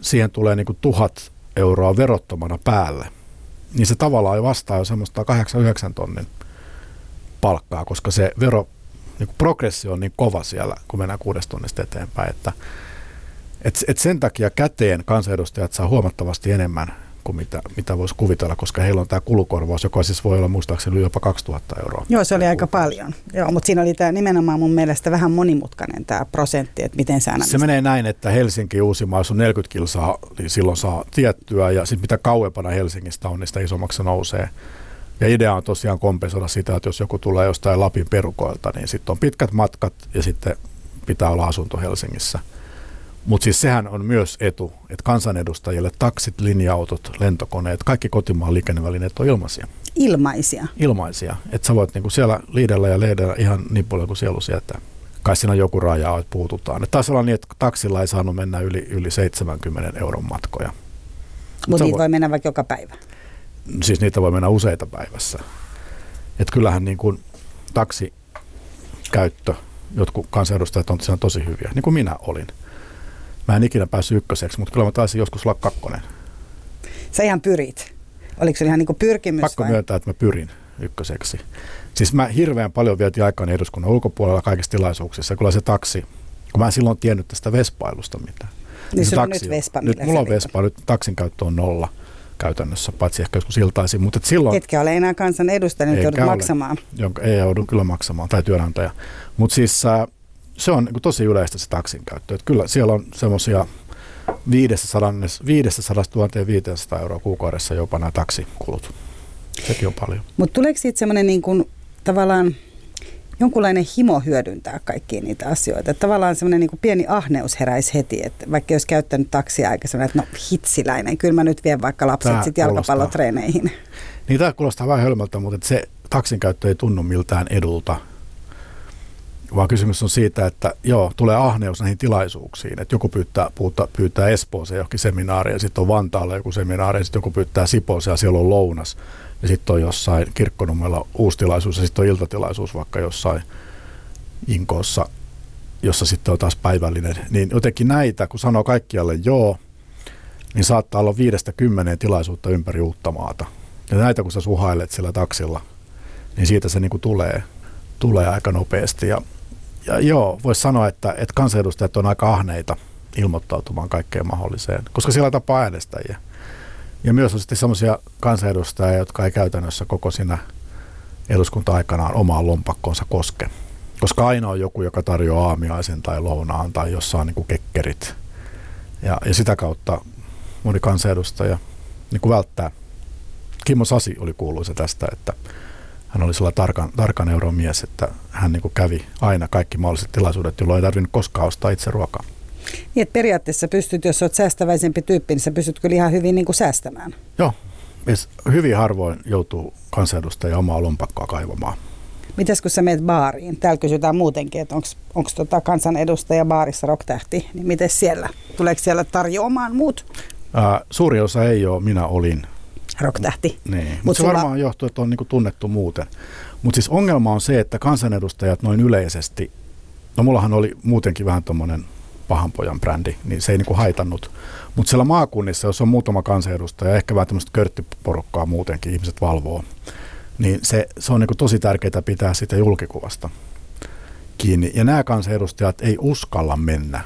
siihen tulee niin kuin tuhat euroa verottomana päälle. Niin se tavallaan jo vastaa jo semmoista 8-9 tonnin palkkaa, koska se vero, niin kuin progressio on niin kova siellä, kun mennään kuudesta tonnista eteenpäin, että et, et sen takia käteen kansanedustajat saa huomattavasti enemmän kuin mitä, mitä voisi kuvitella, koska heillä on tämä kulukorvaus, joka siis voi olla muistaakseni jopa 2000 euroa. Joo, se oli aika paljon. Joo, mutta siinä oli tämä nimenomaan mun mielestä vähän monimutkainen tämä prosentti, että miten sä. Se menee näin, että Helsinki Uusimaa, jos on 40 kilsaa, niin silloin saa tiettyä ja sitten mitä kauempana Helsingistä on, niin sitä isommaksi se nousee. Ja idea on tosiaan kompensoida sitä, että jos joku tulee jostain Lapin perukoilta, niin sitten on pitkät matkat ja sitten pitää olla asunto Helsingissä. Mutta siis sehän on myös etu, että kansanedustajille taksit, linja-autot, lentokoneet, kaikki kotimaan liikennevälineet on ilmaisia. Ilmaisia. Ilmaisia. Että sä voit niinku siellä liidellä ja leidellä ihan niin paljon kuin sielu sietää. Kai siinä on joku raja, että puututaan. Et taisi olla niin, että taksilla ei saanut mennä yli, yli 70 euron matkoja. Mutta niitä voi mennä vaikka joka päivä. Siis niitä voi mennä useita päivässä. Et kyllähän niin kuin taksikäyttö, jotkut kansanedustajat on siinä tosi hyviä, niin kuin minä olin. Mä en ikinä päässyt ykköseksi, mutta kyllä mä taisin joskus olla kakkonen. Sä ihan pyrit. Oliko se ihan niin kuin pyrkimys Pakko vai? myöntää, että mä pyrin ykköseksi. Siis mä hirveän paljon vietin aikaa eduskunnan ulkopuolella kaikissa tilaisuuksissa. Kyllä se taksi, kun mä en silloin tiennyt tästä vespailusta mitään. Niin se sulla on taksi nyt Vespa, Nyt mulla on. Vespa, nyt taksin käyttö on nolla käytännössä, paitsi ehkä joskus iltaisin. Mutta et silloin, Etkä ole enää kansan edustaja, nyt joudut ole. maksamaan. jonka ei joudu kyllä maksamaan, tai työnantaja. Mutta siis äh, se on niin tosi yleistä se taksin käyttö. Et kyllä siellä on semmoisia 500 000 500 euroa kuukaudessa jopa nämä taksikulut. Sekin on paljon. Mutta tuleeko siitä semmoinen niin kuin, tavallaan jonkunlainen himo hyödyntää kaikkia niitä asioita? Että tavallaan semmoinen niin pieni ahneus heräisi heti, että vaikka jos käyttänyt taksia aikaisemmin, että no hitsiläinen, kyllä mä nyt vien vaikka lapset sitten jalkapallotreeneihin. Niin tämä kuulostaa vähän hölmöltä, mutta se taksin käyttö ei tunnu miltään edulta. Vaan kysymys on siitä, että joo, tulee ahneus näihin tilaisuuksiin. Että joku pyytää, puhuta, pyytää Espooseen johonkin seminaariin ja sitten on Vantaalla joku seminaari ja sitten joku pyytää Sipooseen ja siellä on lounas. Ja sitten on jossain kirkkonummella uusi tilaisuus ja sitten on iltatilaisuus vaikka jossain Inkoossa, jossa sitten on taas päivällinen. Niin jotenkin näitä, kun sanoo kaikkialle joo, niin saattaa olla viidestä kymmeneen tilaisuutta ympäri uutta maata. Ja näitä kun sä suhailet sillä taksilla, niin siitä se niinku tulee, tulee aika nopeasti. Ja, ja joo, voisi sanoa, että, että kansanedustajat on aika ahneita ilmoittautumaan kaikkeen mahdolliseen, koska siellä tapaa äänestäjiä. Ja myös on sitten sellaisia kansanedustajia, jotka ei käytännössä koko siinä eduskunta-aikanaan omaan lompakkoonsa koske. Koska aina on joku, joka tarjoaa aamiaisen tai lounaan tai jossain niin kuin kekkerit. Ja, ja sitä kautta moni kansanedustaja niin kuin välttää. Kimmo Sasi oli kuuluisa tästä, että hän oli sellainen tarkan, tarkan euron mies, että hän niin kävi aina kaikki mahdolliset tilaisuudet, jolloin ei tarvinnut koskaan ostaa itse ruokaa. Niin, että periaatteessa pystyt, jos olet säästäväisempi tyyppi, niin sä pystyt kyllä ihan hyvin niin kuin säästämään. Joo, hyvin harvoin joutuu kansanedustaja omaa lompakkoa kaivamaan. Mitäs kun sä meet baariin? Täällä kysytään muutenkin, että onko tota kansanedustaja baarissa rocktähti, niin miten siellä? Tuleeko siellä tarjoamaan muut Ää, suuri osa ei ole, minä olin. Rocktähti? Niin. Mut Mutta se sulla- varmaan johtuu, että on niinku tunnettu muuten. Mutta siis ongelma on se, että kansanedustajat noin yleisesti, no mullahan oli muutenkin vähän tuommoinen pahanpojan brändi, niin se ei niinku haitannut. Mutta siellä maakunnissa, jos on muutama kansanedustaja, ehkä vähän tämmöistä körttiporukkaa muutenkin, ihmiset valvoo, niin se, se on niinku tosi tärkeää pitää sitä julkikuvasta kiinni. Ja nämä kansanedustajat ei uskalla mennä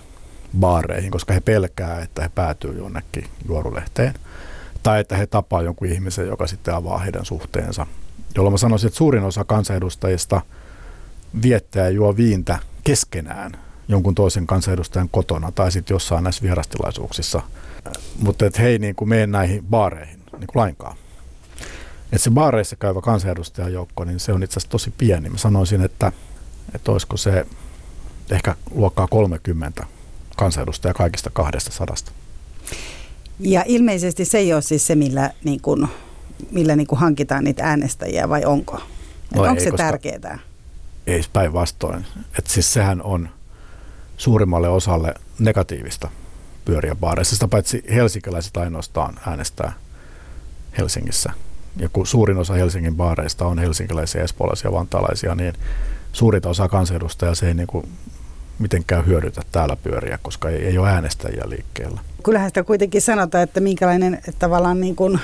baareihin, koska he pelkää, että he päätyy jonnekin juorulehteen. Tai että he tapaa jonkun ihmisen, joka sitten avaa heidän suhteensa. Jolloin mä sanoisin, että suurin osa kansanedustajista viettää ja juo viintä keskenään jonkun toisen kansanedustajan kotona tai sitten jossain näissä vierastilaisuuksissa. Mutta että he ei niin kuin mene näihin baareihin niin kuin lainkaan. Että se baareissa käyvä kansanedustajajoukko, niin se on itse asiassa tosi pieni. Mä sanoisin, että, että olisiko se ehkä luokkaa 30 kansanedustajaa kaikista kahdesta sadasta. Ja ilmeisesti se ei ole siis se, millä, niin kuin, millä niin kuin hankitaan niitä äänestäjiä vai onko? No onko ei, se tärkeää? Ei päinvastoin. Siis sehän on suurimmalle osalle negatiivista pyöriä baareissa. Sitä paitsi helsinkiläiset ainoastaan äänestää Helsingissä. Ja kun suurin osa Helsingin baareista on helsinkiläisiä, espoolaisia, vantaalaisia, niin suurinta osa kansanedustajia se ei niin kuin mitenkään hyödytä täällä pyöriä, koska ei, ei ole äänestäjiä liikkeellä. Kyllähän sitä kuitenkin sanotaan, että minkälainen että tavallaan niin kuin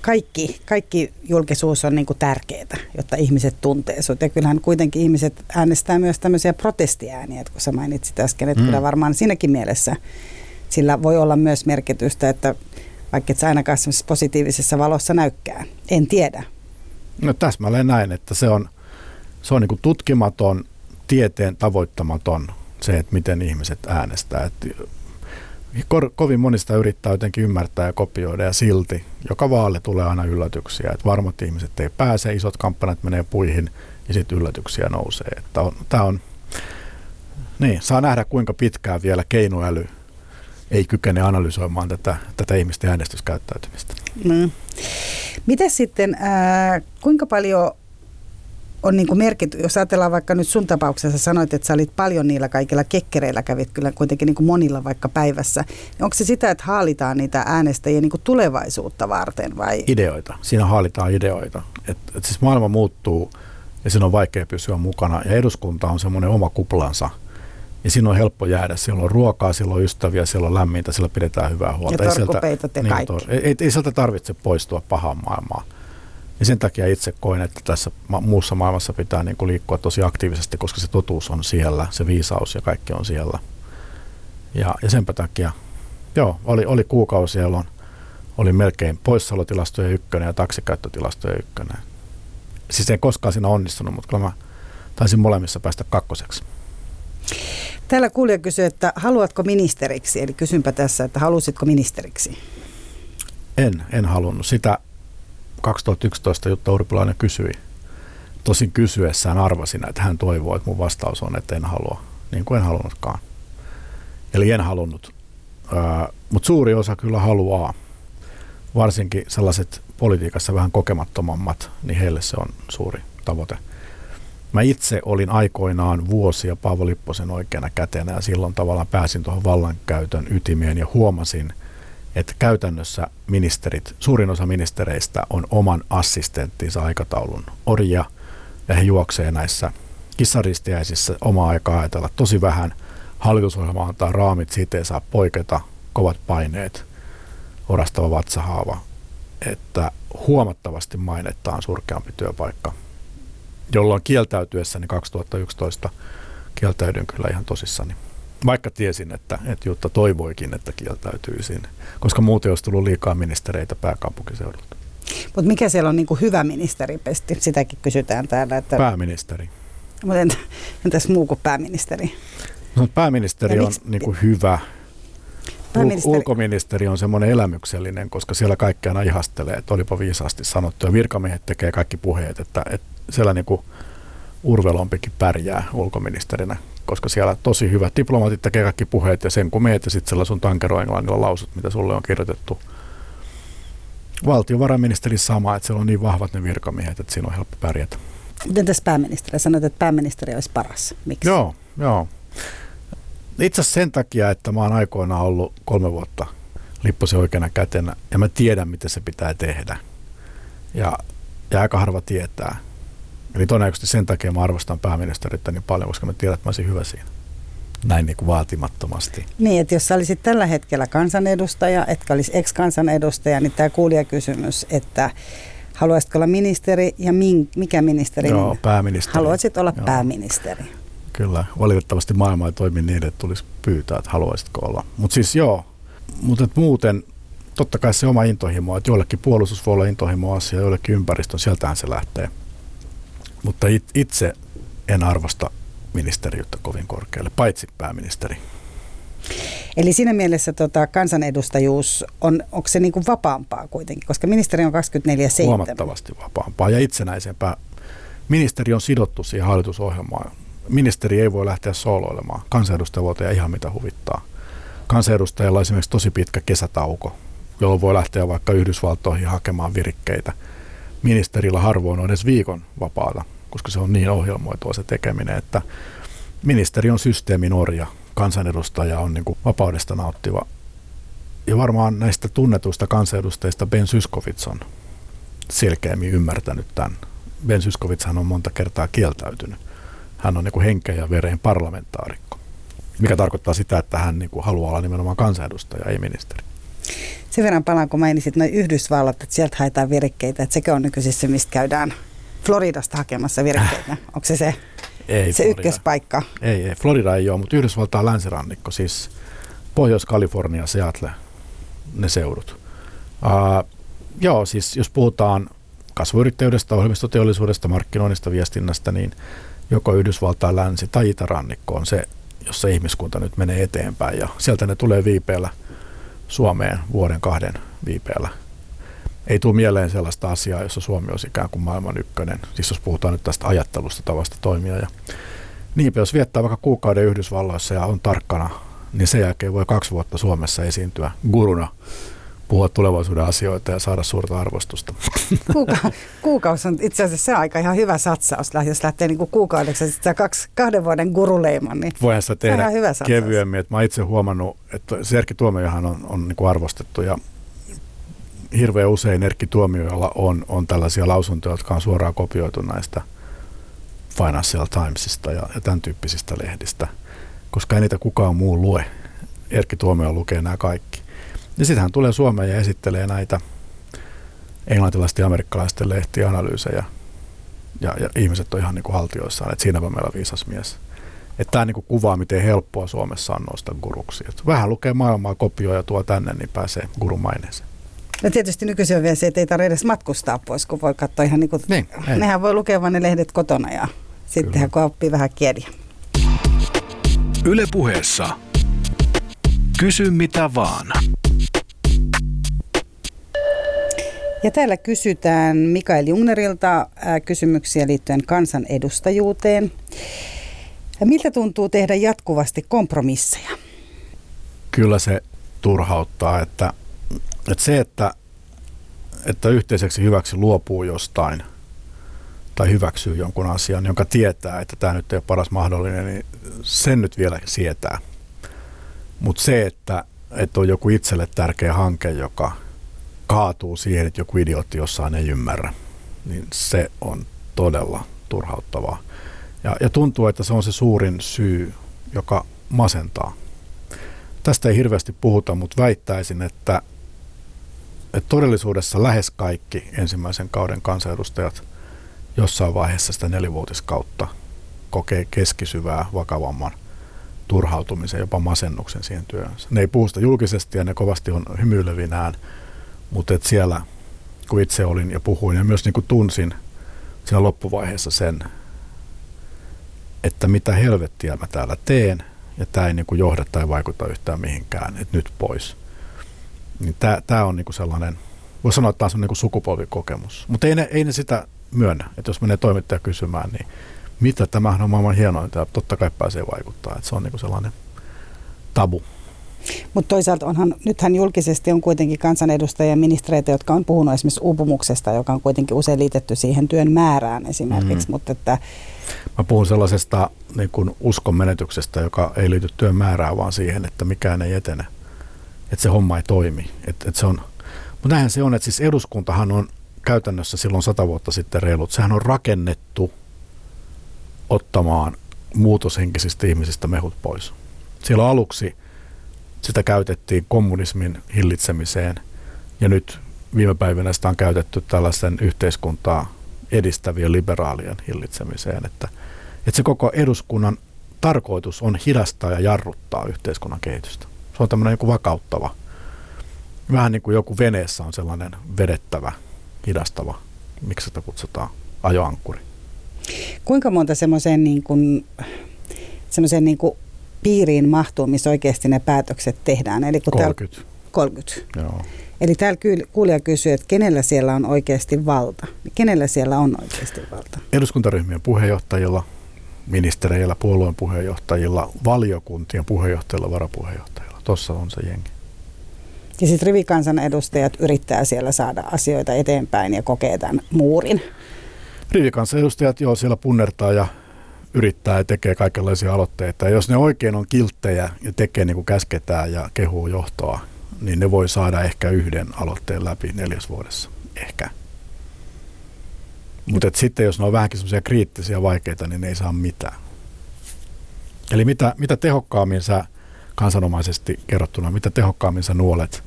kaikki, kaikki julkisuus on niin kuin tärkeää, jotta ihmiset tuntee sut. Ja kyllähän kuitenkin ihmiset äänestää myös tämmöisiä protestiääniä, että kun sä mainitsit äsken, että mm. kyllä varmaan siinäkin mielessä sillä voi olla myös merkitystä, että vaikka et sä ainakaan positiivisessa valossa näykkää. En tiedä. No täsmälleen näin, että se on, se on niin kuin tutkimaton, tieteen tavoittamaton se, että miten ihmiset äänestää. Että ko- kovin monista yrittää jotenkin ymmärtää ja kopioida ja silti joka vaali tulee aina yllätyksiä. Että varmat ihmiset ei pääse, isot kampanjat menee puihin ja sitten yllätyksiä nousee. Että on, tämä on, niin, saa nähdä kuinka pitkään vielä keinoäly ei kykene analysoimaan tätä, tätä ihmisten äänestyskäyttäytymistä. Mm. Miten sitten, äh, kuinka paljon on niin merkitty, jos ajatellaan vaikka nyt sun tapauksessa, sanoit, että sä olit paljon niillä kaikilla kekkereillä, kävit kyllä kuitenkin niin monilla vaikka päivässä. Onko se sitä, että haalitaan niitä äänestäjiä niin tulevaisuutta varten vai? Ideoita. Siinä haalitaan ideoita. Et, et siis maailma muuttuu ja siinä on vaikea pysyä mukana ja eduskunta on semmoinen oma kuplansa – ja siinä on helppo jäädä. Siellä on ruokaa, siellä on ystäviä, siellä on lämmintä, siellä pidetään hyvää huolta. Ja ei sieltä, niin, to, ei, ei sieltä tarvitse poistua pahaan maailmaan. Ja sen takia itse koen, että tässä ma- muussa maailmassa pitää niin kuin liikkua tosi aktiivisesti, koska se totuus on siellä, se viisaus ja kaikki on siellä. Ja, ja senpä takia, joo, oli, oli kuukausi, jolloin oli melkein poissaolotilastojen ykkönen ja taksikäyttötilastojen ykkönen. Siis en koskaan siinä onnistunut, mutta kyllä mä taisin molemmissa päästä kakkoseksi. Täällä kuulija kysyy, että haluatko ministeriksi? Eli kysynpä tässä, että halusitko ministeriksi? En, en halunnut. Sitä 2011 Jutta Urpilainen kysyi. Tosin kysyessään arvasin, että hän toivoo, että mun vastaus on, että en halua, niin kuin en halunnutkaan. Eli en halunnut. Mutta suuri osa kyllä haluaa. Varsinkin sellaiset politiikassa vähän kokemattomammat, niin heille se on suuri tavoite. Mä itse olin aikoinaan vuosia Paavo Lipposen oikeana kätenä ja silloin tavallaan pääsin tuohon vallankäytön ytimeen ja huomasin, että käytännössä ministerit, suurin osa ministereistä on oman assistenttinsa aikataulun orja ja he juoksee näissä kissaristiäisissä omaa aikaa ajatella tosi vähän. Hallitusohjelma antaa raamit, siitä ei saa poiketa, kovat paineet, orastava vatsahaava, että huomattavasti mainettaan surkeampi työpaikka jolloin kieltäytyessäni 2011 kieltäydyn kyllä ihan tosissani. Vaikka tiesin, että, että Jutta toivoikin, että kieltäytyisin, koska muuten olisi tullut liikaa ministereitä pääkaupunkiseudulta. Mutta mikä siellä on niin kuin hyvä ministeripesti? Sitäkin kysytään täällä. Että... Pääministeri. Mutta entäs muu kuin pääministeri? No, pääministeri on niin kuin hyvä. Pääministeri... Ulkoministeri on semmoinen elämyksellinen, koska siellä kaikki aina ihastelee, että olipa viisaasti sanottu. Ja virkamiehet tekee kaikki puheet, että, että siellä niin kuin Urvelompikin pärjää ulkoministerinä, koska siellä tosi hyvät diplomaatit tekee kaikki puheet ja sen kun meet ja sitten siellä sun tankeroenglannilla lausut, mitä sulle on kirjoitettu. Valtiovarainministeri sama, että siellä on niin vahvat ne virkamiehet, että siinä on helppo pärjätä. Miten tässä pääministeri? Sanoit, että pääministeri olisi paras. Miksi? Joo, joo. Itse asiassa sen takia, että mä oon aikoinaan ollut kolme vuotta Lipposen oikeana kätenä ja mä tiedän, miten se pitää tehdä. Ja, ja aika harva tietää. Eli todennäköisesti sen takia mä arvostan pääministeriä niin paljon, koska mä tiedän, että mä olisin hyvä siinä. Näin niin kuin vaatimattomasti. Niin, että jos sä olisit tällä hetkellä kansanedustaja, etkä olisi ex-kansanedustaja, niin tämä kuulijakysymys, että haluaisitko olla ministeri ja min, mikä ministeri? Joo, pääministeri. Haluaisit olla Joo. pääministeri. Kyllä, valitettavasti maailma ei toimi niin, että tulisi pyytää, että haluaisitko olla. Mutta siis joo, mutta muuten totta kai se oma intohimo, että joillekin puolustus voi olla intohimo asia, joillekin ympäristön, sieltähän se lähtee. Mutta itse en arvosta ministeriötä kovin korkealle, paitsi pääministeri. Eli siinä mielessä tota, kansanedustajuus on, onko se niin kuin vapaampaa kuitenkin, koska ministeri on 24-7? Huomattavasti vapaampaa ja itsenäisempää. Ministeri on sidottu siihen hallitusohjelmaan. Ministeri ei voi lähteä sooloilemaan. Kansanedustaja voi tehdä ihan mitä huvittaa. Kansanedustajalla on esimerkiksi tosi pitkä kesätauko, jolloin voi lähteä vaikka Yhdysvaltoihin hakemaan virikkeitä. Ministerillä harvoin on edes viikon vapaata, koska se on niin ohjelmoitua se tekeminen, että ministeri on systeemin orja kansanedustaja on niin kuin vapaudesta nauttiva. Ja varmaan näistä tunnetuista kansanedustajista Ben Syskovits on selkeämmin ymmärtänyt tämän. Ben Syskovitshan on monta kertaa kieltäytynyt. Hän on niin kuin henkeä ja vereen parlamentaarikko, mikä tarkoittaa sitä, että hän niin kuin haluaa olla nimenomaan kansanedustaja, ei ministeri. Sen verran palaan, kun mainisit noin Yhdysvallat, että sieltä haetaan virikkeitä, että sekä on nykyisin se, mistä käydään Floridasta hakemassa virikkeitä. Onko se se? Ei se Florida. ykköspaikka. Ei, ei, Florida ei ole, mutta Yhdysvaltain länsirannikko, siis Pohjois-Kalifornia, Seattle, ne seudut. Uh, joo, siis jos puhutaan kasvuyrittäjyydestä, ohjelmistoteollisuudesta, markkinoinnista, viestinnästä, niin joko Yhdysvaltain länsi- tai itärannikko on se, jossa ihmiskunta nyt menee eteenpäin. Ja sieltä ne tulee viipeellä Suomeen vuoden kahden viipeellä ei tule mieleen sellaista asiaa, jossa Suomi olisi ikään kuin maailman ykkönen. Siis jos puhutaan nyt tästä ajattelusta tavasta toimia. Ja niinpä jos viettää vaikka kuukauden Yhdysvalloissa ja on tarkkana, niin sen jälkeen voi kaksi vuotta Suomessa esiintyä guruna, puhua tulevaisuuden asioita ja saada suurta arvostusta. Kuuka- kuukausi on itse asiassa se aika ihan hyvä satsaus, jos lähtee niin kuukaudeksi sitä kaksi, kahden vuoden guruleiman. Niin Voihan sitä tehdä hyvä kevyemmin. Että mä itse huomannut, että Serkki Tuomiojahan on, on niin kuin arvostettu ja hirveän usein Erkki Tuomioilla on, on tällaisia lausuntoja, jotka on suoraan kopioitu näistä Financial Timesista ja, ja tämän tyyppisistä lehdistä, koska ei niitä kukaan muu lue. Erkki Tuomio lukee nämä kaikki. Ja sitten hän tulee Suomeen ja esittelee näitä englantilaisten ja amerikkalaisten lehtianalyysejä. Ja, ja ihmiset on ihan niin kuin haltioissaan, että siinäpä meillä on viisas mies. Että tämä niin kuin kuvaa, miten helppoa Suomessa on nousta guruksi. Et vähän lukee maailmaa kopioja ja tuo tänne, niin pääsee gurumaineeseen. No tietysti nykyisin on vielä se, että ei tarvitse edes matkustaa pois, kun voi katsoa ihan niin kuin, niin, nehän voi lukea vain ne lehdet kotona ja sittenhän kun oppii vähän kieliä. Yle puheessa. Kysy mitä vaan. Ja täällä kysytään Mikael Jungnerilta kysymyksiä liittyen kansanedustajuuteen. Miltä tuntuu tehdä jatkuvasti kompromisseja? Kyllä se turhauttaa, että että se, että, että yhteiseksi hyväksi luopuu jostain tai hyväksyy jonkun asian, jonka tietää, että tämä nyt ei ole paras mahdollinen, niin sen nyt vielä sietää. Mutta se, että, että on joku itselle tärkeä hanke, joka kaatuu siihen, että joku idiootti jossain ei ymmärrä, niin se on todella turhauttavaa. Ja, ja tuntuu, että se on se suurin syy, joka masentaa. Tästä ei hirveästi puhuta, mutta väittäisin, että että todellisuudessa lähes kaikki ensimmäisen kauden kansanedustajat jossain vaiheessa sitä nelivuotiskautta kokee keskisyvää, vakavamman turhautumisen, jopa masennuksen siihen työhönsä. Ne ei puhu sitä julkisesti ja ne kovasti on hymyilevinään, mutta siellä, kun itse olin ja puhuin ja myös niin kuin tunsin siinä loppuvaiheessa sen, että mitä helvettiä mä täällä teen, ja tämä ei niin kuin johda tai vaikuta yhtään mihinkään, että nyt pois – niin tämä on niinku sellainen, voisi sanoa, että tämä on niinku sukupolvikokemus. Mutta ei ne, ei ne sitä myönnä, että jos menee toimittaja kysymään, niin mitä tämähän on maailman hienointa ja totta kai pääsee vaikuttaa. Että se on niinku sellainen tabu. Mutta toisaalta onhan, nythän julkisesti on kuitenkin kansanedustajia ja ministereitä, jotka on puhunut esimerkiksi uupumuksesta, joka on kuitenkin usein liitetty siihen työn määrään esimerkiksi. Mm. Mutta että... Mä puhun sellaisesta niin kuin uskon menetyksestä, joka ei liity työn määrään, vaan siihen, että mikään ei etene että se homma ei toimi. Et, et se on, mutta näinhän se on, että siis eduskuntahan on käytännössä silloin sata vuotta sitten reilut. Sehän on rakennettu ottamaan muutoshenkisistä ihmisistä mehut pois. Siellä aluksi sitä käytettiin kommunismin hillitsemiseen ja nyt viime päivinä sitä on käytetty tällaisen yhteiskuntaa edistävien liberaalien hillitsemiseen. Että, että se koko eduskunnan tarkoitus on hidastaa ja jarruttaa yhteiskunnan kehitystä. Se on tämmöinen joku vakauttava, vähän niin kuin joku veneessä on sellainen vedettävä, hidastava, miksi sitä kutsutaan, ajoankkuri. Kuinka monta semmoiseen niin kuin, semmoiseen niin kuin piiriin mahtuu, missä oikeasti ne päätökset tehdään? Eli kun 30. Täällä, 30. Joo. Eli täällä kuulija kysyy, että kenellä siellä on oikeasti valta? Kenellä siellä on oikeasti valta? Eduskuntaryhmien puheenjohtajilla, ministereillä, puolueen puheenjohtajilla, valiokuntien puheenjohtajilla, varapuheenjohtajilla. Tuossa on se jengi. Ja sitten rivikansanedustajat yrittää siellä saada asioita eteenpäin ja kokee tämän muurin. Rivikansanedustajat joo siellä punnertaa ja yrittää ja tekee kaikenlaisia aloitteita. Ja jos ne oikein on kilttejä ja tekee niin kuin käsketään ja kehuu johtoa, niin ne voi saada ehkä yhden aloitteen läpi neljäs vuodessa. Ehkä. Mutta sitten jos ne on vähänkin semmoisia kriittisiä vaikeita, niin ne ei saa mitään. Eli mitä, mitä tehokkaammin sä kansanomaisesti kerrottuna, mitä tehokkaammin sä nuolet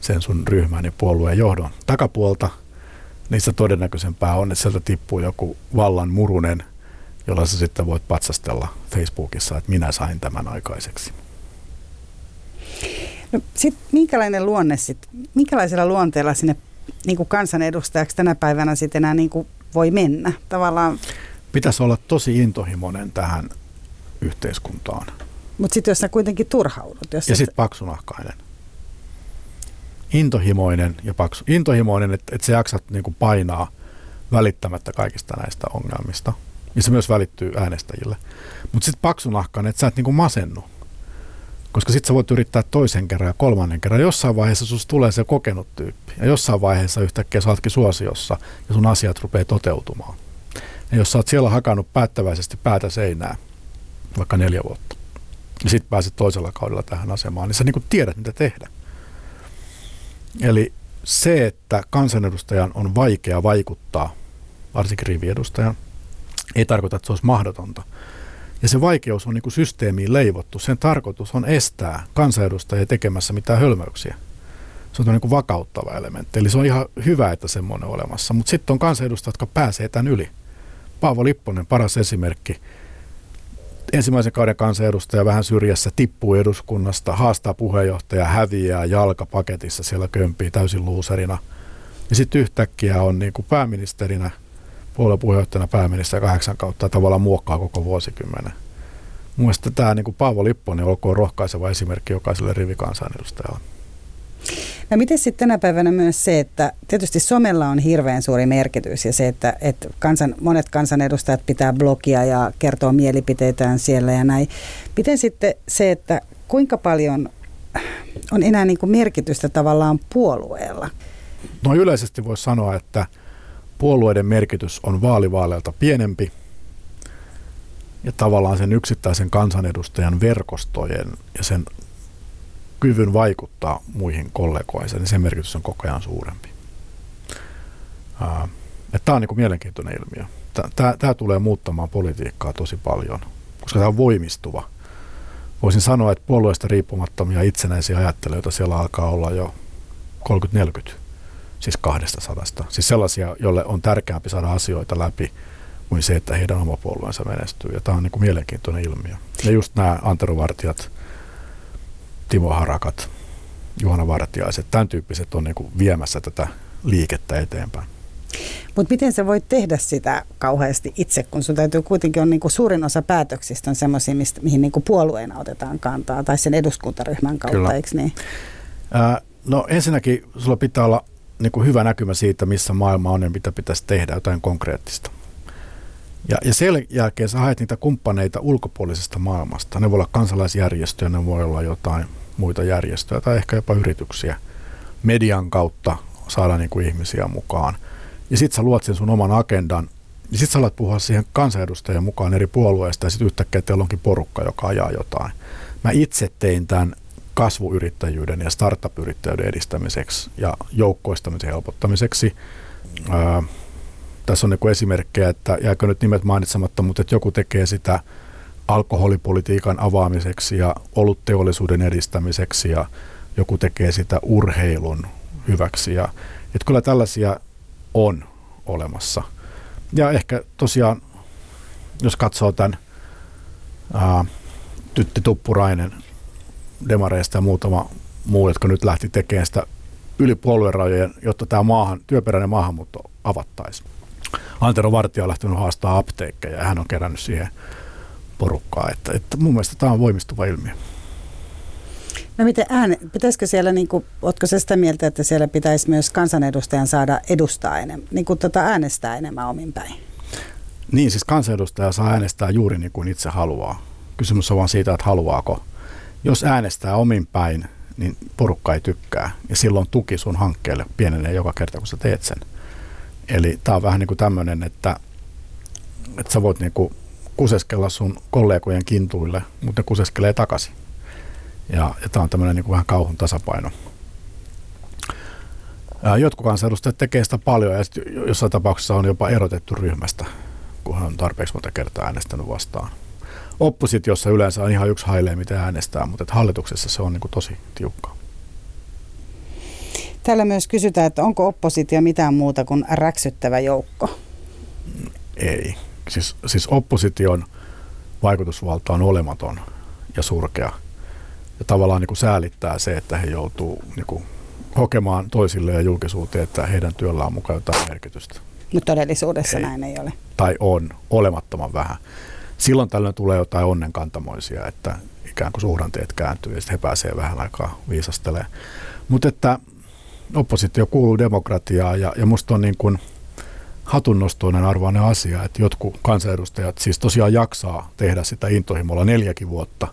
sen sun ryhmän ja puolueen johdon takapuolta, niissä todennäköisempää on, että sieltä tippuu joku vallan murunen, jolla sä sitten voit patsastella Facebookissa, että minä sain tämän aikaiseksi. No, sit, minkälainen luonne sit, minkälaisella luonteella sinne niin kuin kansanedustajaksi tänä päivänä sitten enää niin kuin voi mennä? Tavallaan... Pitäisi olla tosi intohimoinen tähän yhteiskuntaan. Mutta sitten jos sä kuitenkin turhaudut. Jos ja sitten paksunahkainen. Intohimoinen ja paksu. Intohimoinen, että et sä jaksat niinku painaa välittämättä kaikista näistä ongelmista. Ja se myös välittyy äänestäjille. Mutta sitten paksunahkainen, että sä et niinku masennu. Koska sitten sä voit yrittää toisen kerran ja kolmannen kerran. Jossain vaiheessa susta tulee se kokenut tyyppi. Ja jossain vaiheessa yhtäkkiä sä ootkin suosiossa ja sun asiat rupeaa toteutumaan. Ja jos sä oot siellä hakannut päättäväisesti päätä seinää, vaikka neljä vuotta, ja sitten pääset toisella kaudella tähän asemaan, niin sä niin tiedät, mitä tehdä. Eli se, että kansanedustajan on vaikea vaikuttaa, varsinkin riviedustajan, ei tarkoita, että se olisi mahdotonta. Ja se vaikeus on niin kuin systeemiin leivottu. Sen tarkoitus on estää kansanedustajia tekemässä mitään hölmöyksiä. Se on niin kuin vakauttava elementti. Eli se on ihan hyvä, että semmoinen on olemassa. Mutta sitten on kansanedustajat, jotka pääsee tämän yli. Paavo Lipponen, paras esimerkki. Ensimmäisen kauden kansanedustaja vähän syrjässä tippuu eduskunnasta, haastaa puheenjohtaja, häviää jalkapaketissa, siellä kömpii täysin luuserina. Ja sitten yhtäkkiä on niin kuin pääministerinä – puoluepuheenjohtajana pääministeri kahdeksan kautta tavallaan muokkaa koko vuosikymmenen. Mun mielestä tämä niin kuin Paavo Lipponen olkoon rohkaiseva esimerkki jokaiselle rivikansanedustajalle. No miten sitten tänä päivänä myös se, että tietysti somella on hirveän suuri merkitys ja se, että, että kansan, monet kansanedustajat pitää blogia ja kertoo mielipiteitään siellä ja näin. Miten sitten se, että kuinka paljon on enää niin kuin merkitystä tavallaan puolueella? No yleisesti voisi sanoa, että – puolueiden merkitys on vaalivaaleilta pienempi ja tavallaan sen yksittäisen kansanedustajan verkostojen ja sen kyvyn vaikuttaa muihin kollegoihin, niin sen merkitys on koko ajan suurempi. Tämä on niin mielenkiintoinen ilmiö. Tämä tulee muuttamaan politiikkaa tosi paljon, koska tämä on voimistuva. Voisin sanoa, että puolueesta riippumattomia itsenäisiä ajattelijoita siellä alkaa olla jo 30-40 siis kahdesta sadasta. Siis sellaisia, joille on tärkeämpi saada asioita läpi kuin se, että heidän oma puolueensa menestyy. Ja tämä on niin kuin mielenkiintoinen ilmiö. Ja just nämä Antero Vartijat, Timo Harakat, Juhana Vartiaiset, tämän tyyppiset on niin kuin viemässä tätä liikettä eteenpäin. Mutta miten sä voit tehdä sitä kauheasti itse, kun sun täytyy kuitenkin on niinku suurin osa päätöksistä on semmoisia, mihin niinku puolueena otetaan kantaa, tai sen eduskuntaryhmän kautta, Kyllä. eikö niin? Ää, no ensinnäkin sulla pitää olla niin kuin hyvä näkymä siitä, missä maailma on ja mitä pitäisi tehdä, jotain konkreettista. Ja, ja sen jälkeen sä haet niitä kumppaneita ulkopuolisesta maailmasta. Ne voi olla kansalaisjärjestöjä, ne voi olla jotain muita järjestöjä tai ehkä jopa yrityksiä. Median kautta saada niin kuin ihmisiä mukaan. Ja sitten sä luot sen sun oman agendan. Ja sitten sä alat puhua siihen kansanedustajan mukaan eri puolueista ja sitten yhtäkkiä teillä onkin porukka, joka ajaa jotain. Mä itse tein tämän kasvuyrittäjyyden ja startup-yrittäjyyden edistämiseksi ja joukkoistamisen helpottamiseksi. Ää, tässä on niin esimerkkejä, että jääkö nyt nimet mainitsematta, mutta että joku tekee sitä alkoholipolitiikan avaamiseksi ja olutteollisuuden edistämiseksi ja joku tekee sitä urheilun hyväksi. Ja, että kyllä tällaisia on olemassa. Ja ehkä tosiaan, jos katsoo tämän ää, Tytti Tuppurainen demareista ja muutama muu, jotka nyt lähti tekemään sitä yli puoluerajojen, jotta tämä maahan, työperäinen maahanmuutto avattaisiin. Antero Vartija on lähtenyt haastaa apteekkeja ja hän on kerännyt siihen porukkaa. Että, että mun mielestä tämä on voimistuva ilmiö. No miten ääne, pitäisikö siellä, niin kuin, ootko se sitä mieltä, että siellä pitäisi myös kansanedustajan saada edustaa enemmän, niin kuin tota äänestää enemmän omin päin? Niin, siis kansanedustaja saa äänestää juuri niin kuin itse haluaa. Kysymys on vaan siitä, että haluaako. Jos äänestää omin päin, niin porukka ei tykkää. Ja silloin tuki sun hankkeelle pienenee joka kerta, kun sä teet sen. Eli tämä on vähän niin kuin tämmöinen, että, että sä voit niin kuin kuseskella sun kollegojen kintuille, mutta ne kuseskelee takaisin. Ja, ja tämä on tämmöinen niin kuin vähän kauhun tasapaino. Jotkut kansanedustajat tekee sitä paljon ja jossain tapauksessa on jopa erotettu ryhmästä, kun hän on tarpeeksi monta kertaa äänestänyt vastaan. Oppositiossa yleensä on ihan yksi hailee, mitä äänestää, mutta että hallituksessa se on niin kuin tosi tiukkaa. Täällä myös kysytään, että onko oppositio mitään muuta kuin räksyttävä joukko? Ei. Siis, siis opposition vaikutusvalta on olematon ja surkea. Ja tavallaan niin kuin säälittää se, että he joutuu niin kuin hokemaan toisille ja julkisuuteen, että heidän työllä on mukaan jotain merkitystä. Mutta todellisuudessa ei. näin ei ole. Tai on olemattoman vähän. Silloin tällöin tulee jotain onnenkantamoisia, että ikään kuin suhdanteet kääntyy ja sitten he pääsevät vähän aikaa viisastelemaan. Mutta että oppositio kuuluu demokratiaan ja, ja musta on niin kuin hatunnostoinen arvoinen asia, että jotkut kansanedustajat siis tosiaan jaksaa tehdä sitä intohimolla neljäkin vuotta,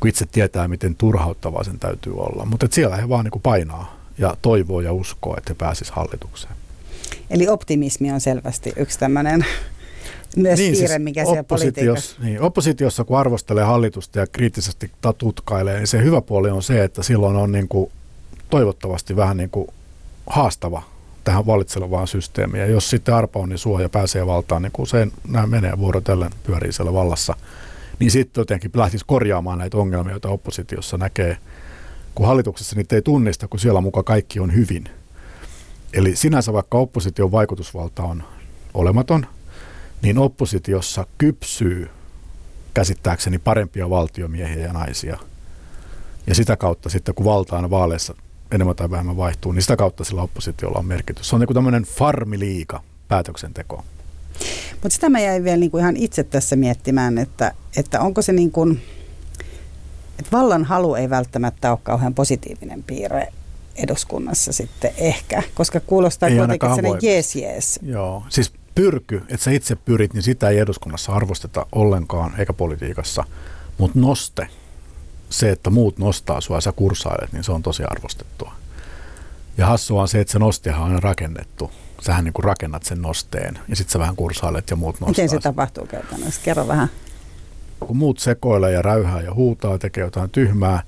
kun itse tietää, miten turhauttavaa sen täytyy olla. Mutta siellä he vaan niin kuin painaa ja toivoo ja uskoo, että he pääsisivät hallitukseen. Eli optimismi on selvästi yksi tämmöinen myös niin, piirre, siis mikä siellä politiikassa. Niin, oppositiossa kun arvostelee hallitusta ja kriittisesti tutkailee, niin se hyvä puoli on se, että silloin on niin kuin toivottavasti vähän niin kuin haastava tähän valitselevaan systeemiin. Ja jos sitten Arpa on niin suoja pääsee valtaan, niin kun se nämä menee vuorotellen pyörii siellä vallassa, niin sitten jotenkin lähtisi korjaamaan näitä ongelmia, joita oppositiossa näkee, kun hallituksessa niitä ei tunnista, kun siellä mukaan kaikki on hyvin. Eli sinänsä vaikka opposition vaikutusvalta on olematon, niin oppositiossa kypsyy käsittääkseni parempia valtiomiehiä ja naisia. Ja sitä kautta sitten, kun valta aina vaaleissa enemmän tai vähemmän vaihtuu, niin sitä kautta sillä oppositiolla on merkitys. Se on niin tämmöinen farmiliika päätöksenteko. Mutta sitä mä jäin vielä niin kuin ihan itse tässä miettimään, että, että onko se niin kuin, että vallan halu ei välttämättä ole kauhean positiivinen piirre eduskunnassa sitten ehkä, koska kuulostaa ei kuitenkin sellainen jees jees. Joo, siis pyrky, että sä itse pyrit, niin sitä ei eduskunnassa arvosteta ollenkaan eikä politiikassa, mutta noste – se, että muut nostaa sua ja sä kursailet, niin se on tosi arvostettua. Ja hassua on se, että se nostihan on aina rakennettu. Sähän niin rakennat sen nosteen ja sitten sä vähän kursailet ja muut nostaa. Miten se tapahtuu käytännössä? Kerro vähän. Kun muut sekoilee ja räyhää ja huutaa, tekee jotain tyhmää,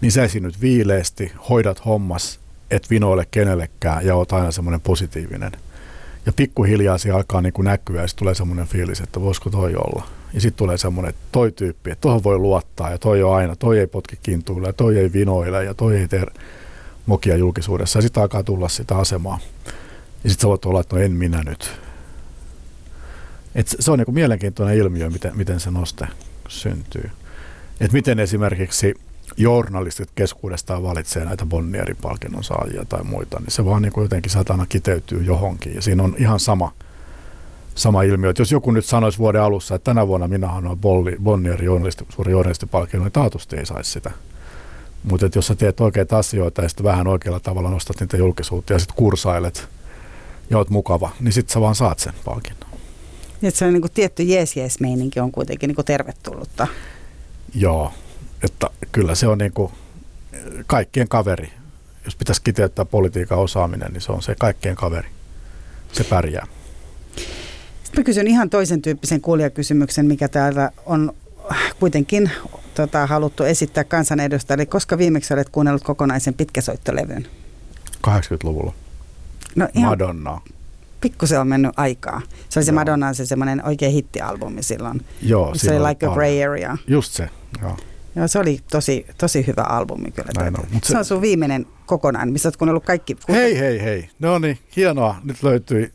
niin sä esiinnyt viileesti, hoidat hommas, et vinoile kenellekään ja oot aina semmoinen positiivinen. Ja pikkuhiljaa se alkaa niin kuin näkyä ja sitten tulee semmoinen fiilis, että voisiko toi olla. Ja sitten tulee semmoinen, että toi tyyppi, että tuohon voi luottaa ja toi on aina, toi ei potki kintuille ja toi ei vinoile ja toi ei tee mokia julkisuudessa. Ja sitten alkaa tulla sitä asemaa. Ja sitten sä voit olla, että no en minä nyt. Et se on niinku mielenkiintoinen ilmiö, miten, miten se noste syntyy. Et miten esimerkiksi journalistit keskuudestaan valitsee näitä Bonnierin palkinnon saajia tai muita, niin se vaan niin kuin jotenkin satana kiteytyy johonkin. Ja siinä on ihan sama – sama ilmiö. Että jos joku nyt sanoisi vuoden alussa, että tänä vuonna minä annoin Bonnier journalisti, suuri journalistipalkinnon, niin taatusti ei saisi sitä. Mutta jos sä teet oikeita asioita ja sitten vähän oikealla tavalla nostat niitä julkisuutta ja sitten kursailet ja oot mukava, niin sitten sä vaan saat sen palkinnon. Että se on niinku tietty jees-jees-meininki on kuitenkin niinku tervetullutta. Joo, että kyllä se on niinku kaikkien kaveri. Jos pitäisi kiteyttää politiikan osaaminen, niin se on se kaikkien kaveri. Se pärjää. Mä kysyn ihan toisen tyyppisen kuulijakysymyksen, mikä täällä on kuitenkin tota, haluttu esittää kansanedustajille. Koska viimeksi olet kuunnellut kokonaisen pitkäsoittolevyn? 80-luvulla. No ihan Madonna. Pikkusen on mennyt aikaa. Se oli se Madonna se semmoinen oikein hittialbumi silloin. Joo, se oli Like a Area. Just se, joo. Joo, se oli tosi, tosi hyvä albumi kyllä. Näin on, se, se on sun viimeinen kokonaan, missä olet kuunnellut kaikki. Hei, hei, hei. No niin, hienoa. Nyt löytyi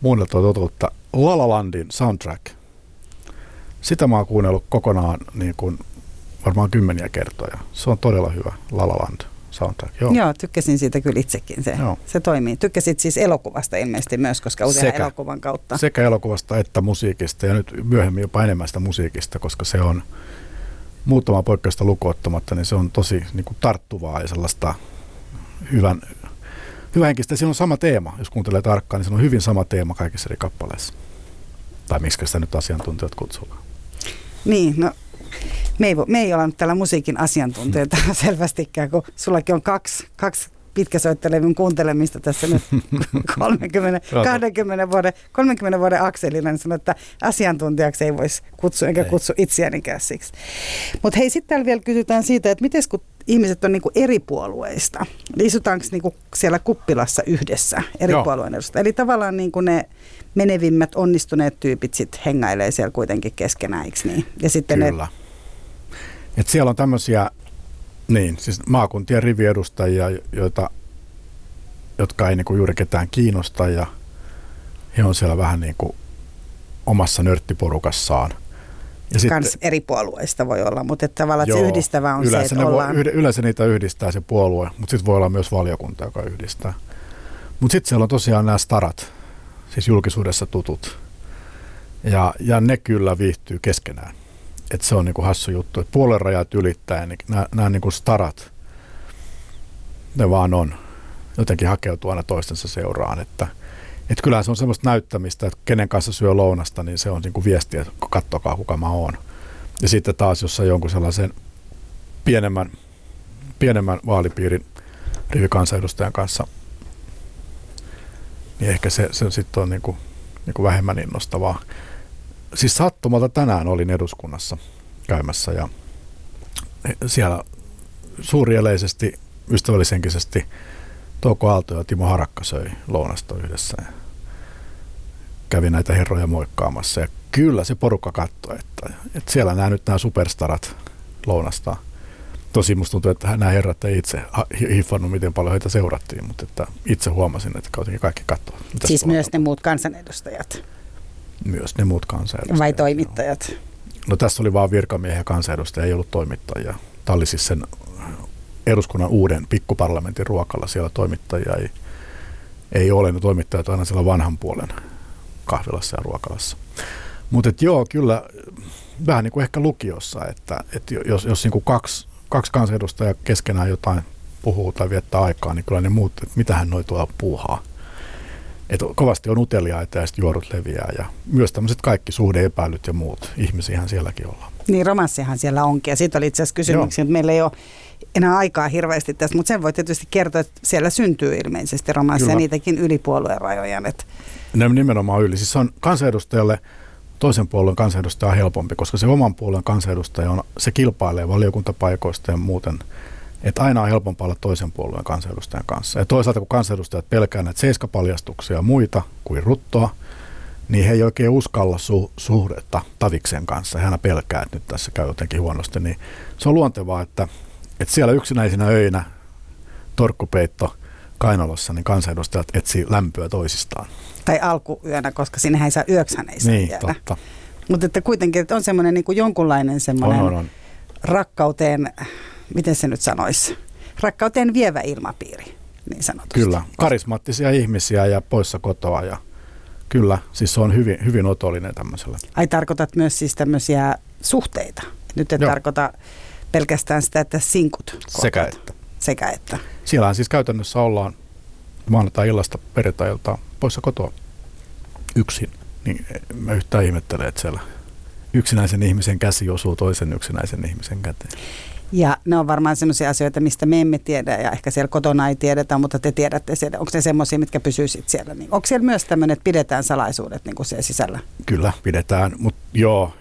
muunneltua totuutta. La La Landin soundtrack. Sitä mä oon kuunnellut kokonaan niin kuin varmaan kymmeniä kertoja. Se on todella hyvä, La La Land soundtrack. Joo. Joo, tykkäsin siitä kyllä itsekin. Se, Joo. se toimii. Tykkäsit siis elokuvasta ilmeisesti myös, koska usein sekä, elokuvan kautta. Sekä elokuvasta että musiikista ja nyt myöhemmin jopa enemmän sitä musiikista, koska se on muutama poikkeusta lukuottamatta, niin se on tosi niin kuin tarttuvaa ja sellaista hyvän, henkistä. Siinä on sama teema, jos kuuntelee tarkkaan, niin se on hyvin sama teema kaikissa eri kappaleissa. Tai miksi sitä nyt asiantuntijat kutsuvat. Niin, no me ei, me ei olla nyt täällä musiikin asiantuntijoita selvästikään, kun sullakin on kaksi, kaksi pitkäsoittelevyn kuuntelemista tässä nyt 30, 20 vuoden, 30 vuoden akselilla, niin sanoin, että asiantuntijaksi ei voisi kutsua, enkä kutsu itseäni siksi. Mutta hei, sitten täällä vielä kysytään siitä, että miten kun ihmiset on niinku eri puolueista, niin istutaanko niinku siellä kuppilassa yhdessä eri Joo. puolueen edustajia? Eli tavallaan niinku ne menevimmät, onnistuneet tyypit sitten hengailee siellä kuitenkin keskenään, eikö niin? Ja sitten Kyllä. Ne... Et siellä on tämmöisiä niin, siis maakuntien riviedustajia, joita, jotka ei niinku juuri ketään kiinnosta ja he on siellä vähän niin kuin omassa nörttiporukassaan. Ja sitten, Kans eri puolueista voi olla, mutta että tavallaan joo, se yhdistävä on se, että ollaan... Voi, yleensä niitä yhdistää se puolue, mutta sitten voi olla myös valiokunta, joka yhdistää. Mutta sitten siellä on tosiaan nämä starat, siis julkisuudessa tutut. Ja, ja ne kyllä viihtyy keskenään. Et se on niinku hassu juttu, että puolenrajat ylittää, niin nämä, nämä niinku starat, ne vaan on. Jotenkin hakeutuu aina toistensa seuraan. Että, et kyllähän se on semmoista näyttämistä, että kenen kanssa syö lounasta, niin se on niinku viestiä, että kattokaa kuka mä oon. Ja sitten taas, jos jonkun sellaisen pienemmän, pienemmän vaalipiirin rivikansanedustajan kanssa niin ehkä se, se sitten on niin kuin, niin kuin vähemmän innostavaa. Siis sattumalta tänään olin eduskunnassa käymässä ja siellä suurieleisesti, ystävällisenkisesti Touko Aalto ja Timo Harakka söi lounasta yhdessä. Ja kävi näitä herroja moikkaamassa ja kyllä se porukka katsoi, että, että siellä nämä nyt nämä superstarat lounastaa tosi musta tuntuu, että nämä herrat ei itse hiffannut, miten paljon heitä seurattiin, mutta että itse huomasin, että kaikki katsoivat. Siis myös ne muut kansanedustajat? Myös ne muut kansanedustajat. Vai toimittajat? No, no tässä oli vain virkamiehiä kansanedustajia, ei ollut toimittajia. Tämä oli siis sen eduskunnan uuden pikkuparlamentin ruokalla, siellä toimittajia ei, ei ole, ne toimittajat aina siellä vanhan puolen kahvilassa ja ruokalassa. Mutta joo, kyllä vähän niin kuin ehkä lukiossa, että, että jos, jos niin kuin kaksi kaksi kansanedustajaa keskenään jotain puhuu tai viettää aikaa, niin kyllä ne muut, että mitähän noi tuolla puuhaa. Et kovasti on utelia, että juorut leviää ja myös tämmöiset kaikki suhdeepäilyt ja muut ihmisiähän sielläkin ollaan. Niin romanssihan siellä onkin ja siitä oli itse asiassa kysymyksiä, että meillä ei ole enää aikaa hirveästi tästä, mutta sen voi tietysti kertoa, että siellä syntyy ilmeisesti romansseja niitäkin yli puolueen rajojen. Että... Ne nimenomaan yli. Siis on kansanedustajalle toisen puolueen kansanedustaja on helpompi, koska se oman puolueen kansanedustaja on, se kilpailee valiokuntapaikoista ja muuten. Että aina on helpompaa olla toisen puolueen kansanedustajan kanssa. Ja toisaalta kun kansanedustajat pelkää näitä seiskapaljastuksia ja muita kuin ruttoa, niin he ei oikein uskalla su- suhdetta Taviksen kanssa. Hän pelkää, että nyt tässä käy jotenkin huonosti. Niin se on luontevaa, että, että siellä yksinäisinä öinä torkkupeitto kainalossa, niin kansanedustajat etsii lämpöä toisistaan tai alkuyönä, koska sinne ei saa yöksän ei niin, jäädä. totta. Mutta että kuitenkin että on semmoinen niin jonkunlainen semmoinen on, on, on. rakkauteen, miten se nyt sanoisi, rakkauteen vievä ilmapiiri, niin sanotusti. Kyllä, karismaattisia ihmisiä ja poissa kotoa ja kyllä, siis se on hyvin, hyvin otollinen tämmöisellä. Ai tarkoitat myös siis tämmöisiä suhteita? Nyt et Joo. tarkoita pelkästään sitä, että sinkut. Sekä että. Sekä että. Siellähän siis käytännössä ollaan maanantai-illasta perjantai poissa kotoa yksin, niin mä yhtään ihmettelen, että siellä yksinäisen ihmisen käsi osuu toisen yksinäisen ihmisen käteen. Ja ne on varmaan sellaisia asioita, mistä me emme tiedä ja ehkä siellä kotona ei tiedetä, mutta te tiedätte siellä. Onko ne semmoisia, mitkä pysyy siellä? Niin, onko siellä myös tämmöinen, että pidetään salaisuudet niin kuin siellä sisällä? Kyllä, pidetään, mutta joo,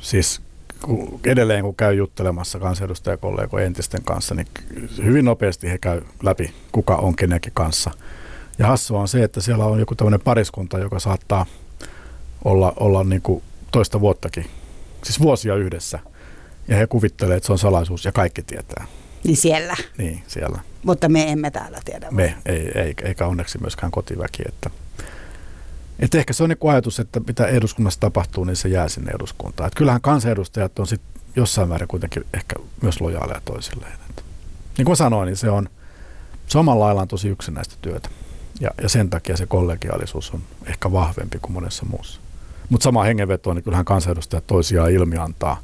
siis kun edelleen kun käy juttelemassa kansanedustajakollegojen entisten kanssa, niin hyvin nopeasti he käy läpi, kuka on kenenkin kanssa – ja hassua on se, että siellä on joku tämmöinen pariskunta, joka saattaa olla, olla niin kuin toista vuottakin, siis vuosia yhdessä. Ja he kuvittelee, että se on salaisuus ja kaikki tietää. Niin siellä. Niin, siellä. Mutta me emme täällä tiedä. Me, ei, ei, eikä onneksi myöskään kotiväki. Että, Et ehkä se on niin ajatus, että mitä eduskunnassa tapahtuu, niin se jää sinne eduskuntaan. Et kyllähän kansanedustajat on sit jossain määrin kuitenkin ehkä myös lojaaleja toisilleen. Et, niin kuin sanoin, niin se on samalla lailla tosi yksinäistä työtä. Ja, ja sen takia se kollegiaalisuus on ehkä vahvempi kuin monessa muussa. Mutta sama hengenveto, niin kyllähän kansanedustajat toisiaan ilmiantaa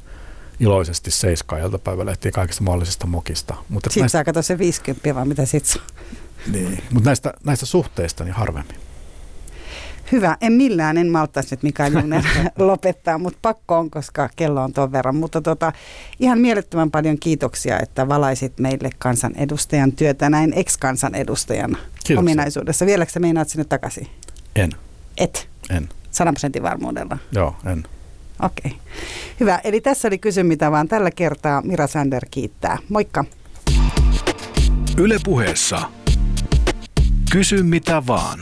iloisesti seiskaa iltapäivällä ehtii kaikista mahdollisista mokista. Mutta sitten näistä, saa katsoa se 50 vai mitä sitten Niin, mutta näistä, näistä suhteista niin harvemmin. Hyvä. En millään, en malttaisi nyt Mikael Juner lopettaa, mutta pakko on, koska kello on tuon verran. Mutta tota, ihan mielettömän paljon kiitoksia, että valaisit meille kansanedustajan työtä näin ex-kansanedustajan Kiitoksia. ominaisuudessa. Vieläkö sä meinaat sinne takaisin? En. Et? En. 100 prosentin varmuudella? Joo, en. Okei. Okay. Hyvä. Eli tässä oli kysy mitä vaan tällä kertaa. Mira Sander kiittää. Moikka. Ylepuheessa Kysy mitä vaan.